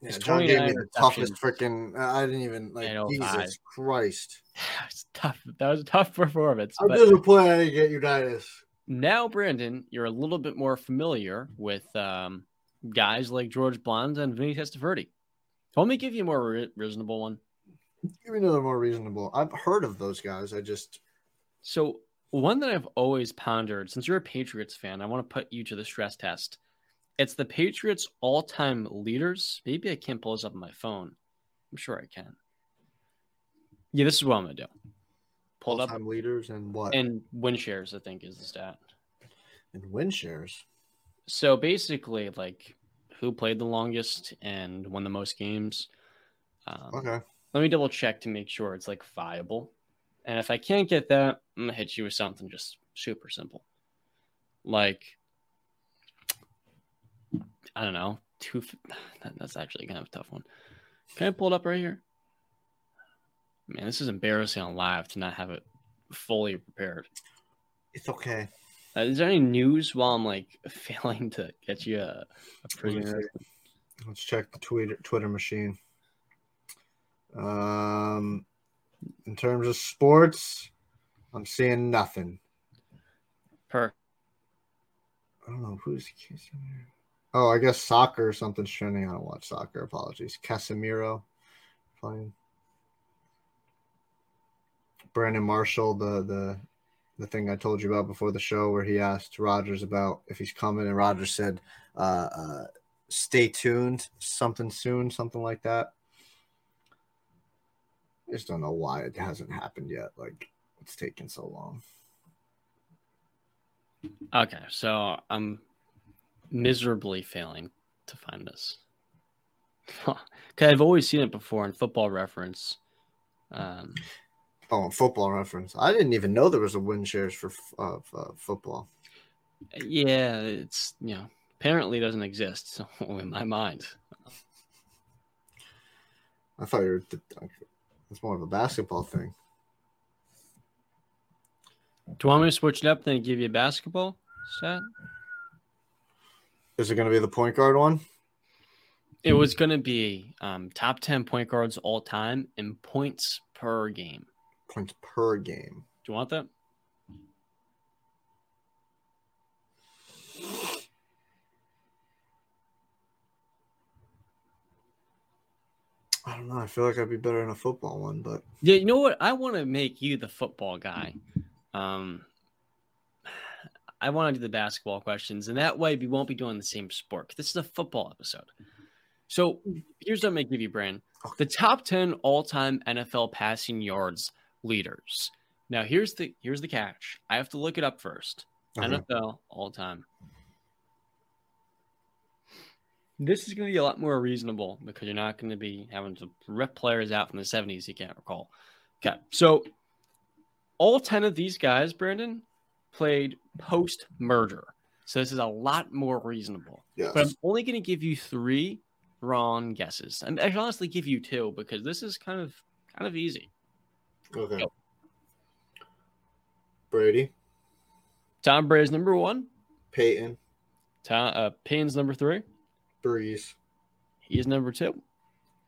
Yeah, John gave me the toughest freaking. I didn't even like. 05. Jesus Christ! it's tough. That was a tough performance. I'm disappointed I didn't get Unitas. Now, Brandon, you're a little bit more familiar with um, guys like George Blanda and Vinny Testaverde. Let me give you a more re- reasonable one. Give me another more reasonable. I've heard of those guys. I just So, one that I've always pondered, since you're a Patriots fan, I want to put you to the stress test. It's the Patriots' all-time leaders. Maybe I can't pull this up on my phone. I'm sure I can. Yeah, this is what I'm gonna do. Pull up all-time leaders and what and win shares. I think is the stat. and win shares. So basically, like who played the longest and won the most games. Um, Okay, Let me double check to make sure it's like viable. And if I can't get that, I'm gonna hit you with something just super simple, like I don't know, two. That's actually kind of a tough one. Can I pull it up right here? Man, this is embarrassing on live to not have it fully prepared. It's okay. Uh, is there any news while I'm like failing to get you a, a pretty? Let's check the Twitter Twitter machine. Um, in terms of sports, I'm seeing nothing. Per. I don't know who's kissing me. Oh, I guess soccer or something's trending. I don't watch soccer. Apologies. Casemiro playing. Brandon Marshall, the the the thing I told you about before the show, where he asked Rodgers about if he's coming, and Rodgers said, uh, uh, "Stay tuned, something soon, something like that." I just don't know why it hasn't happened yet. Like it's taking so long. Okay, so I'm miserably failing to find this. Cause I've always seen it before in football reference. Um, oh, football reference. I didn't even know there was a win shares for uh, uh, football. Yeah, it's you know apparently doesn't exist so in my mind. I thought you were. It's more of a basketball thing. Do you want me to switch it up then give you a basketball set? Is it going to be the point guard one? It was going to be um, top 10 point guards all time in points per game. Points per game. Do you want that? I don't know. I feel like I'd be better in a football one, but yeah, you know what? I want to make you the football guy. Um, I want to do the basketball questions, and that way we won't be doing the same sport. This is a football episode. So here's what I'm gonna give you, Brand. The top 10 all-time NFL passing yards leaders. Now here's the here's the catch. I have to look it up first. Okay. NFL all time. This is going to be a lot more reasonable because you're not going to be having to rip players out from the 70s you can't recall. Okay. So all 10 of these guys, Brandon, played post merger. So this is a lot more reasonable. Yes. But I'm only going to give you three wrong guesses. And I should honestly give you two because this is kind of kind of easy. Okay. Go. Brady. Tom Brady's number one. Peyton. Tom uh, Payne's number three. Brees. He's number two.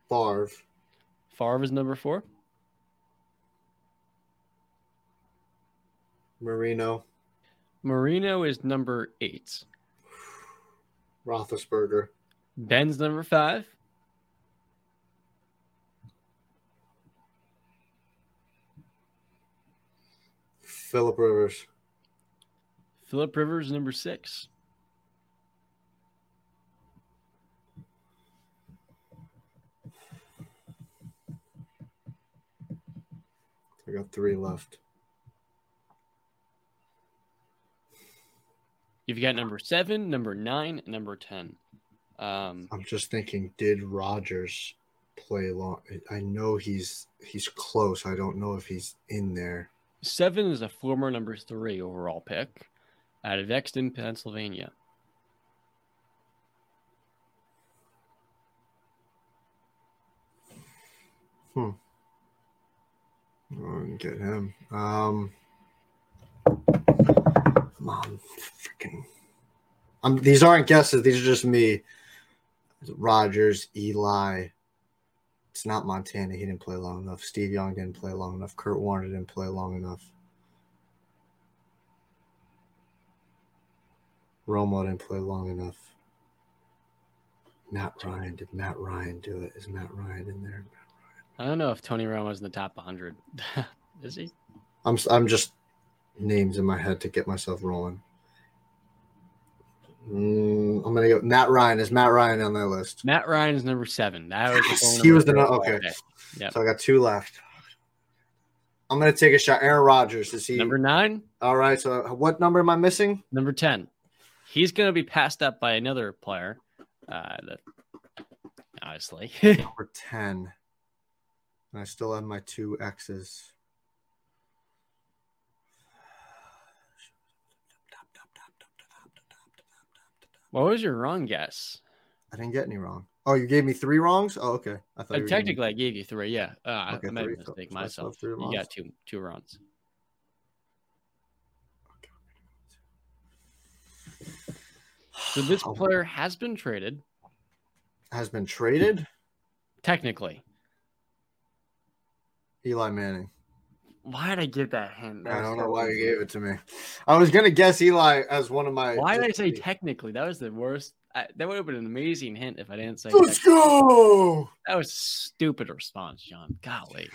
Favre. Favre is number four. Marino. Marino is number eight. Roethlisberger. Ben's number five. Philip Rivers. Philip Rivers, number six. I got three left. You've got number seven, number nine, number ten. Um, I'm just thinking, did Rodgers play long? I know he's he's close. I don't know if he's in there. Seven is a former number three overall pick out of Exton, Pennsylvania. Hmm. Get him. Um, mom, freaking. I'm, these aren't guesses. These are just me. Rodgers, Eli. It's not Montana. He didn't play long enough. Steve Young didn't play long enough. Kurt Warner didn't play long enough. Romo didn't play long enough. Matt Ryan. Did Matt Ryan do it? Is Matt Ryan in there? I don't know if Tony Romo's in the top 100. Is he? I'm I'm just names in my head to get myself rolling. Mm, I'm gonna go. Matt Ryan is Matt Ryan on that list. Matt Ryan is number seven. That was he was the okay. Yeah. So I got two left. I'm gonna take a shot. Aaron Rodgers is he number nine? All right. So what number am I missing? Number ten. He's gonna be passed up by another player. Uh, that obviously number ten. And I still have my two X's. What was your wrong guess? I didn't get any wrong. Oh, you gave me three wrongs. Oh, okay. I thought uh, technically I gave you three. Yeah, uh, okay, I made a mistake so, myself. So you got two two wrongs. So this player has been traded. Has been traded. Technically, Eli Manning. Why did I give that hint? That I don't know why you gave it to me. I was gonna guess Eli as one of my. Why did I say technically? That was the worst. I, that would have been an amazing hint if I didn't say. Let's go. That was stupid response, John. Golly.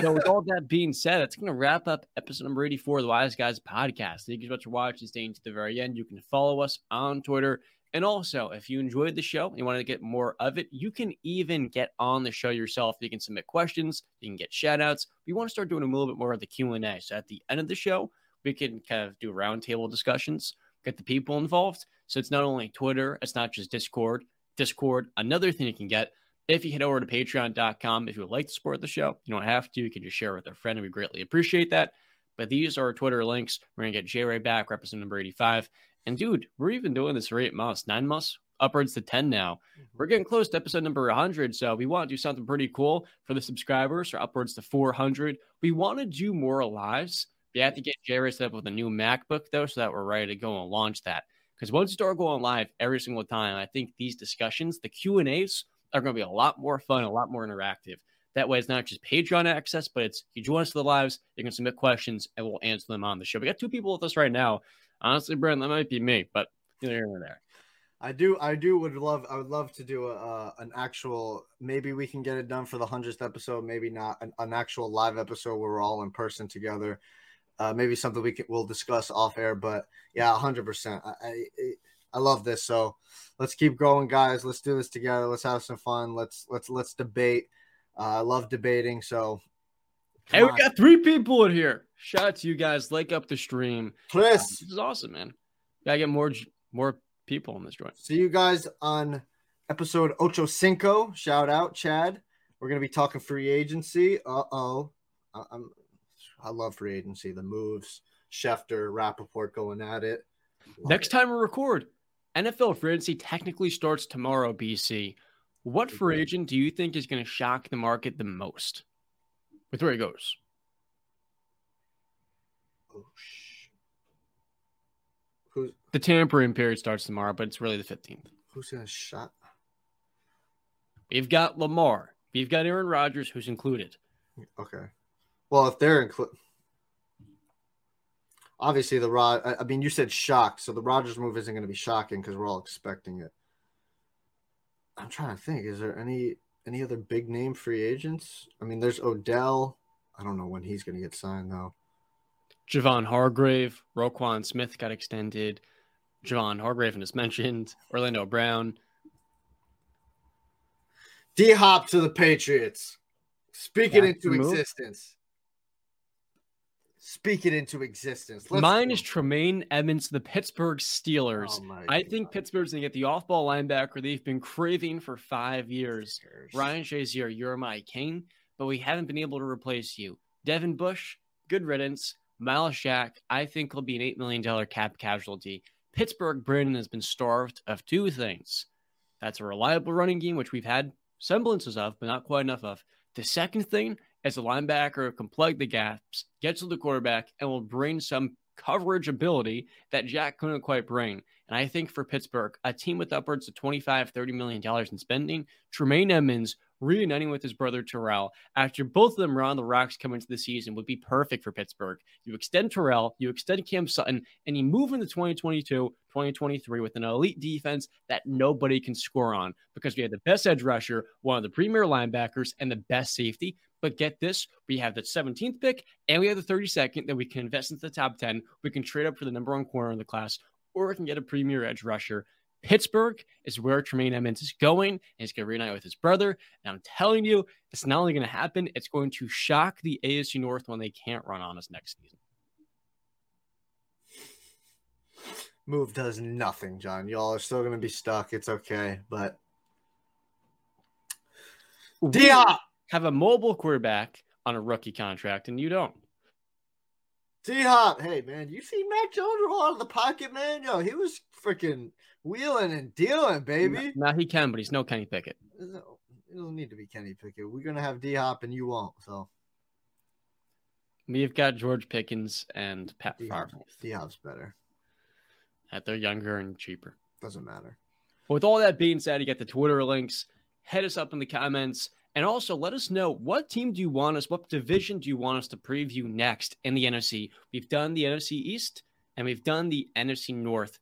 so with all that being said, it's going to wrap up episode number 84 of the Wise Guys podcast. Thank you so much for watching, staying to the very end. You can follow us on Twitter. And also, if you enjoyed the show and you want to get more of it, you can even get on the show yourself. You can submit questions, you can get shout outs. We want to start doing a little bit more of the Q&A. So at the end of the show, we can kind of do roundtable discussions, get the people involved. So it's not only Twitter, it's not just Discord. Discord, another thing you can get if you head over to patreon.com, if you would like to support the show, you don't have to. You can just share with a friend, and we greatly appreciate that. But these are Twitter links. We're going to get J Rey back, representing number 85. And dude, we're even doing this for eight months, nine months, upwards to 10 now. Mm-hmm. We're getting close to episode number 100. So we want to do something pretty cool for the subscribers or upwards to 400. We want to do more lives. We have to get J Rey set up with a new MacBook, though, so that we're ready to go and launch that. Because once you start going live every single time, I think these discussions, the Q&As, are going to be a lot more fun, a lot more interactive. That way, it's not just Patreon access, but it's you join us to the lives, you can submit questions, and we'll answer them on the show. We got two people with us right now. Honestly, Brent, that might be me, but here and there. I do, I do would love, I would love to do a, uh, an actual. Maybe we can get it done for the hundredth episode. Maybe not an, an, actual live episode where we're all in person together. Uh, maybe something we can we'll discuss off air. But yeah, hundred percent. I, I I love this. So let's keep going, guys. Let's do this together. Let's have some fun. Let's let's let's debate. Uh, I love debating. So hey, on. we got three people in here. Shout out to you guys. Like up the stream. Chris, uh, this is awesome, man. Gotta get more more people in this joint. See you guys on episode Ocho Cinco. Shout out, Chad. We're gonna be talking free agency. Uh oh, I'm. I love free agency. The moves, Schefter, Rapoport going at it. Love Next it. time we record, NFL free agency technically starts tomorrow, BC. What free agent do you think is going to shock the market the most with where he goes? Oh, Who's... The tampering period starts tomorrow, but it's really the 15th. Who's going to shock? We've got Lamar. We've got Aaron Rodgers, who's included. Okay. Well, if they're included, obviously the Rod. I mean, you said shocked, so the Rodgers move isn't going to be shocking because we're all expecting it. I'm trying to think. Is there any any other big name free agents? I mean, there's Odell. I don't know when he's going to get signed though. Javon Hargrave, Roquan Smith got extended. Javon Hargrave, just mentioned Orlando Brown. D Hop to the Patriots. Speak it into existence. Speak it into existence. Let's Mine go. is Tremaine Edmunds, the Pittsburgh Steelers. Oh I think Pittsburgh's going to get the off ball linebacker they've been craving for five years. Ryan Shazier, you're my king, but we haven't been able to replace you. Devin Bush, good riddance. Myles Jack, I think will be an $8 million cap casualty. Pittsburgh, Brandon has been starved of two things. That's a reliable running game, which we've had semblances of, but not quite enough of. The second thing as a linebacker can plug the gaps, get to the quarterback, and will bring some coverage ability that Jack couldn't quite bring. And I think for Pittsburgh, a team with upwards of 25, 30 million dollars in spending, Tremaine Edmunds reuniting with his brother Terrell after both of them were on the rocks coming into the season would be perfect for Pittsburgh. You extend Terrell, you extend Cam Sutton, and you move into 2022, 2023 with an elite defense that nobody can score on because we have the best edge rusher, one of the premier linebackers, and the best safety. But get this, we have the 17th pick and we have the 32nd that we can invest into the top 10. We can trade up for the number one corner in the class, or we can get a premier edge rusher. Pittsburgh is where Tremaine Edmunds is going, and he's going to reunite with his brother. And I'm telling you, it's not only going to happen, it's going to shock the AFC North when they can't run on us next season. Move does nothing, John. Y'all are still going to be stuck. It's okay, but Dia have a mobile quarterback on a rookie contract, and you don't. D Hop, hey man, you see Mac Jones roll out of the pocket, man? Yo, he was freaking wheeling and dealing, baby. Now he can, but he's no Kenny Pickett. It doesn't need to be Kenny Pickett. We're gonna have D Hop, and you won't. So we've got George Pickens and Pat Favre. D Hop's better. That they're younger and cheaper. Doesn't matter. With all that being said, you get the Twitter links. Head us up in the comments. And also let us know what team do you want us, what division do you want us to preview next in the NFC? We've done the NFC East and we've done the NFC North.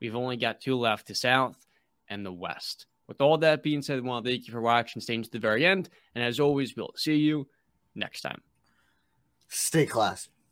We've only got two left the South and the West. With all that being said, I want to thank you for watching, staying to the very end. And as always, we'll see you next time. Stay classy.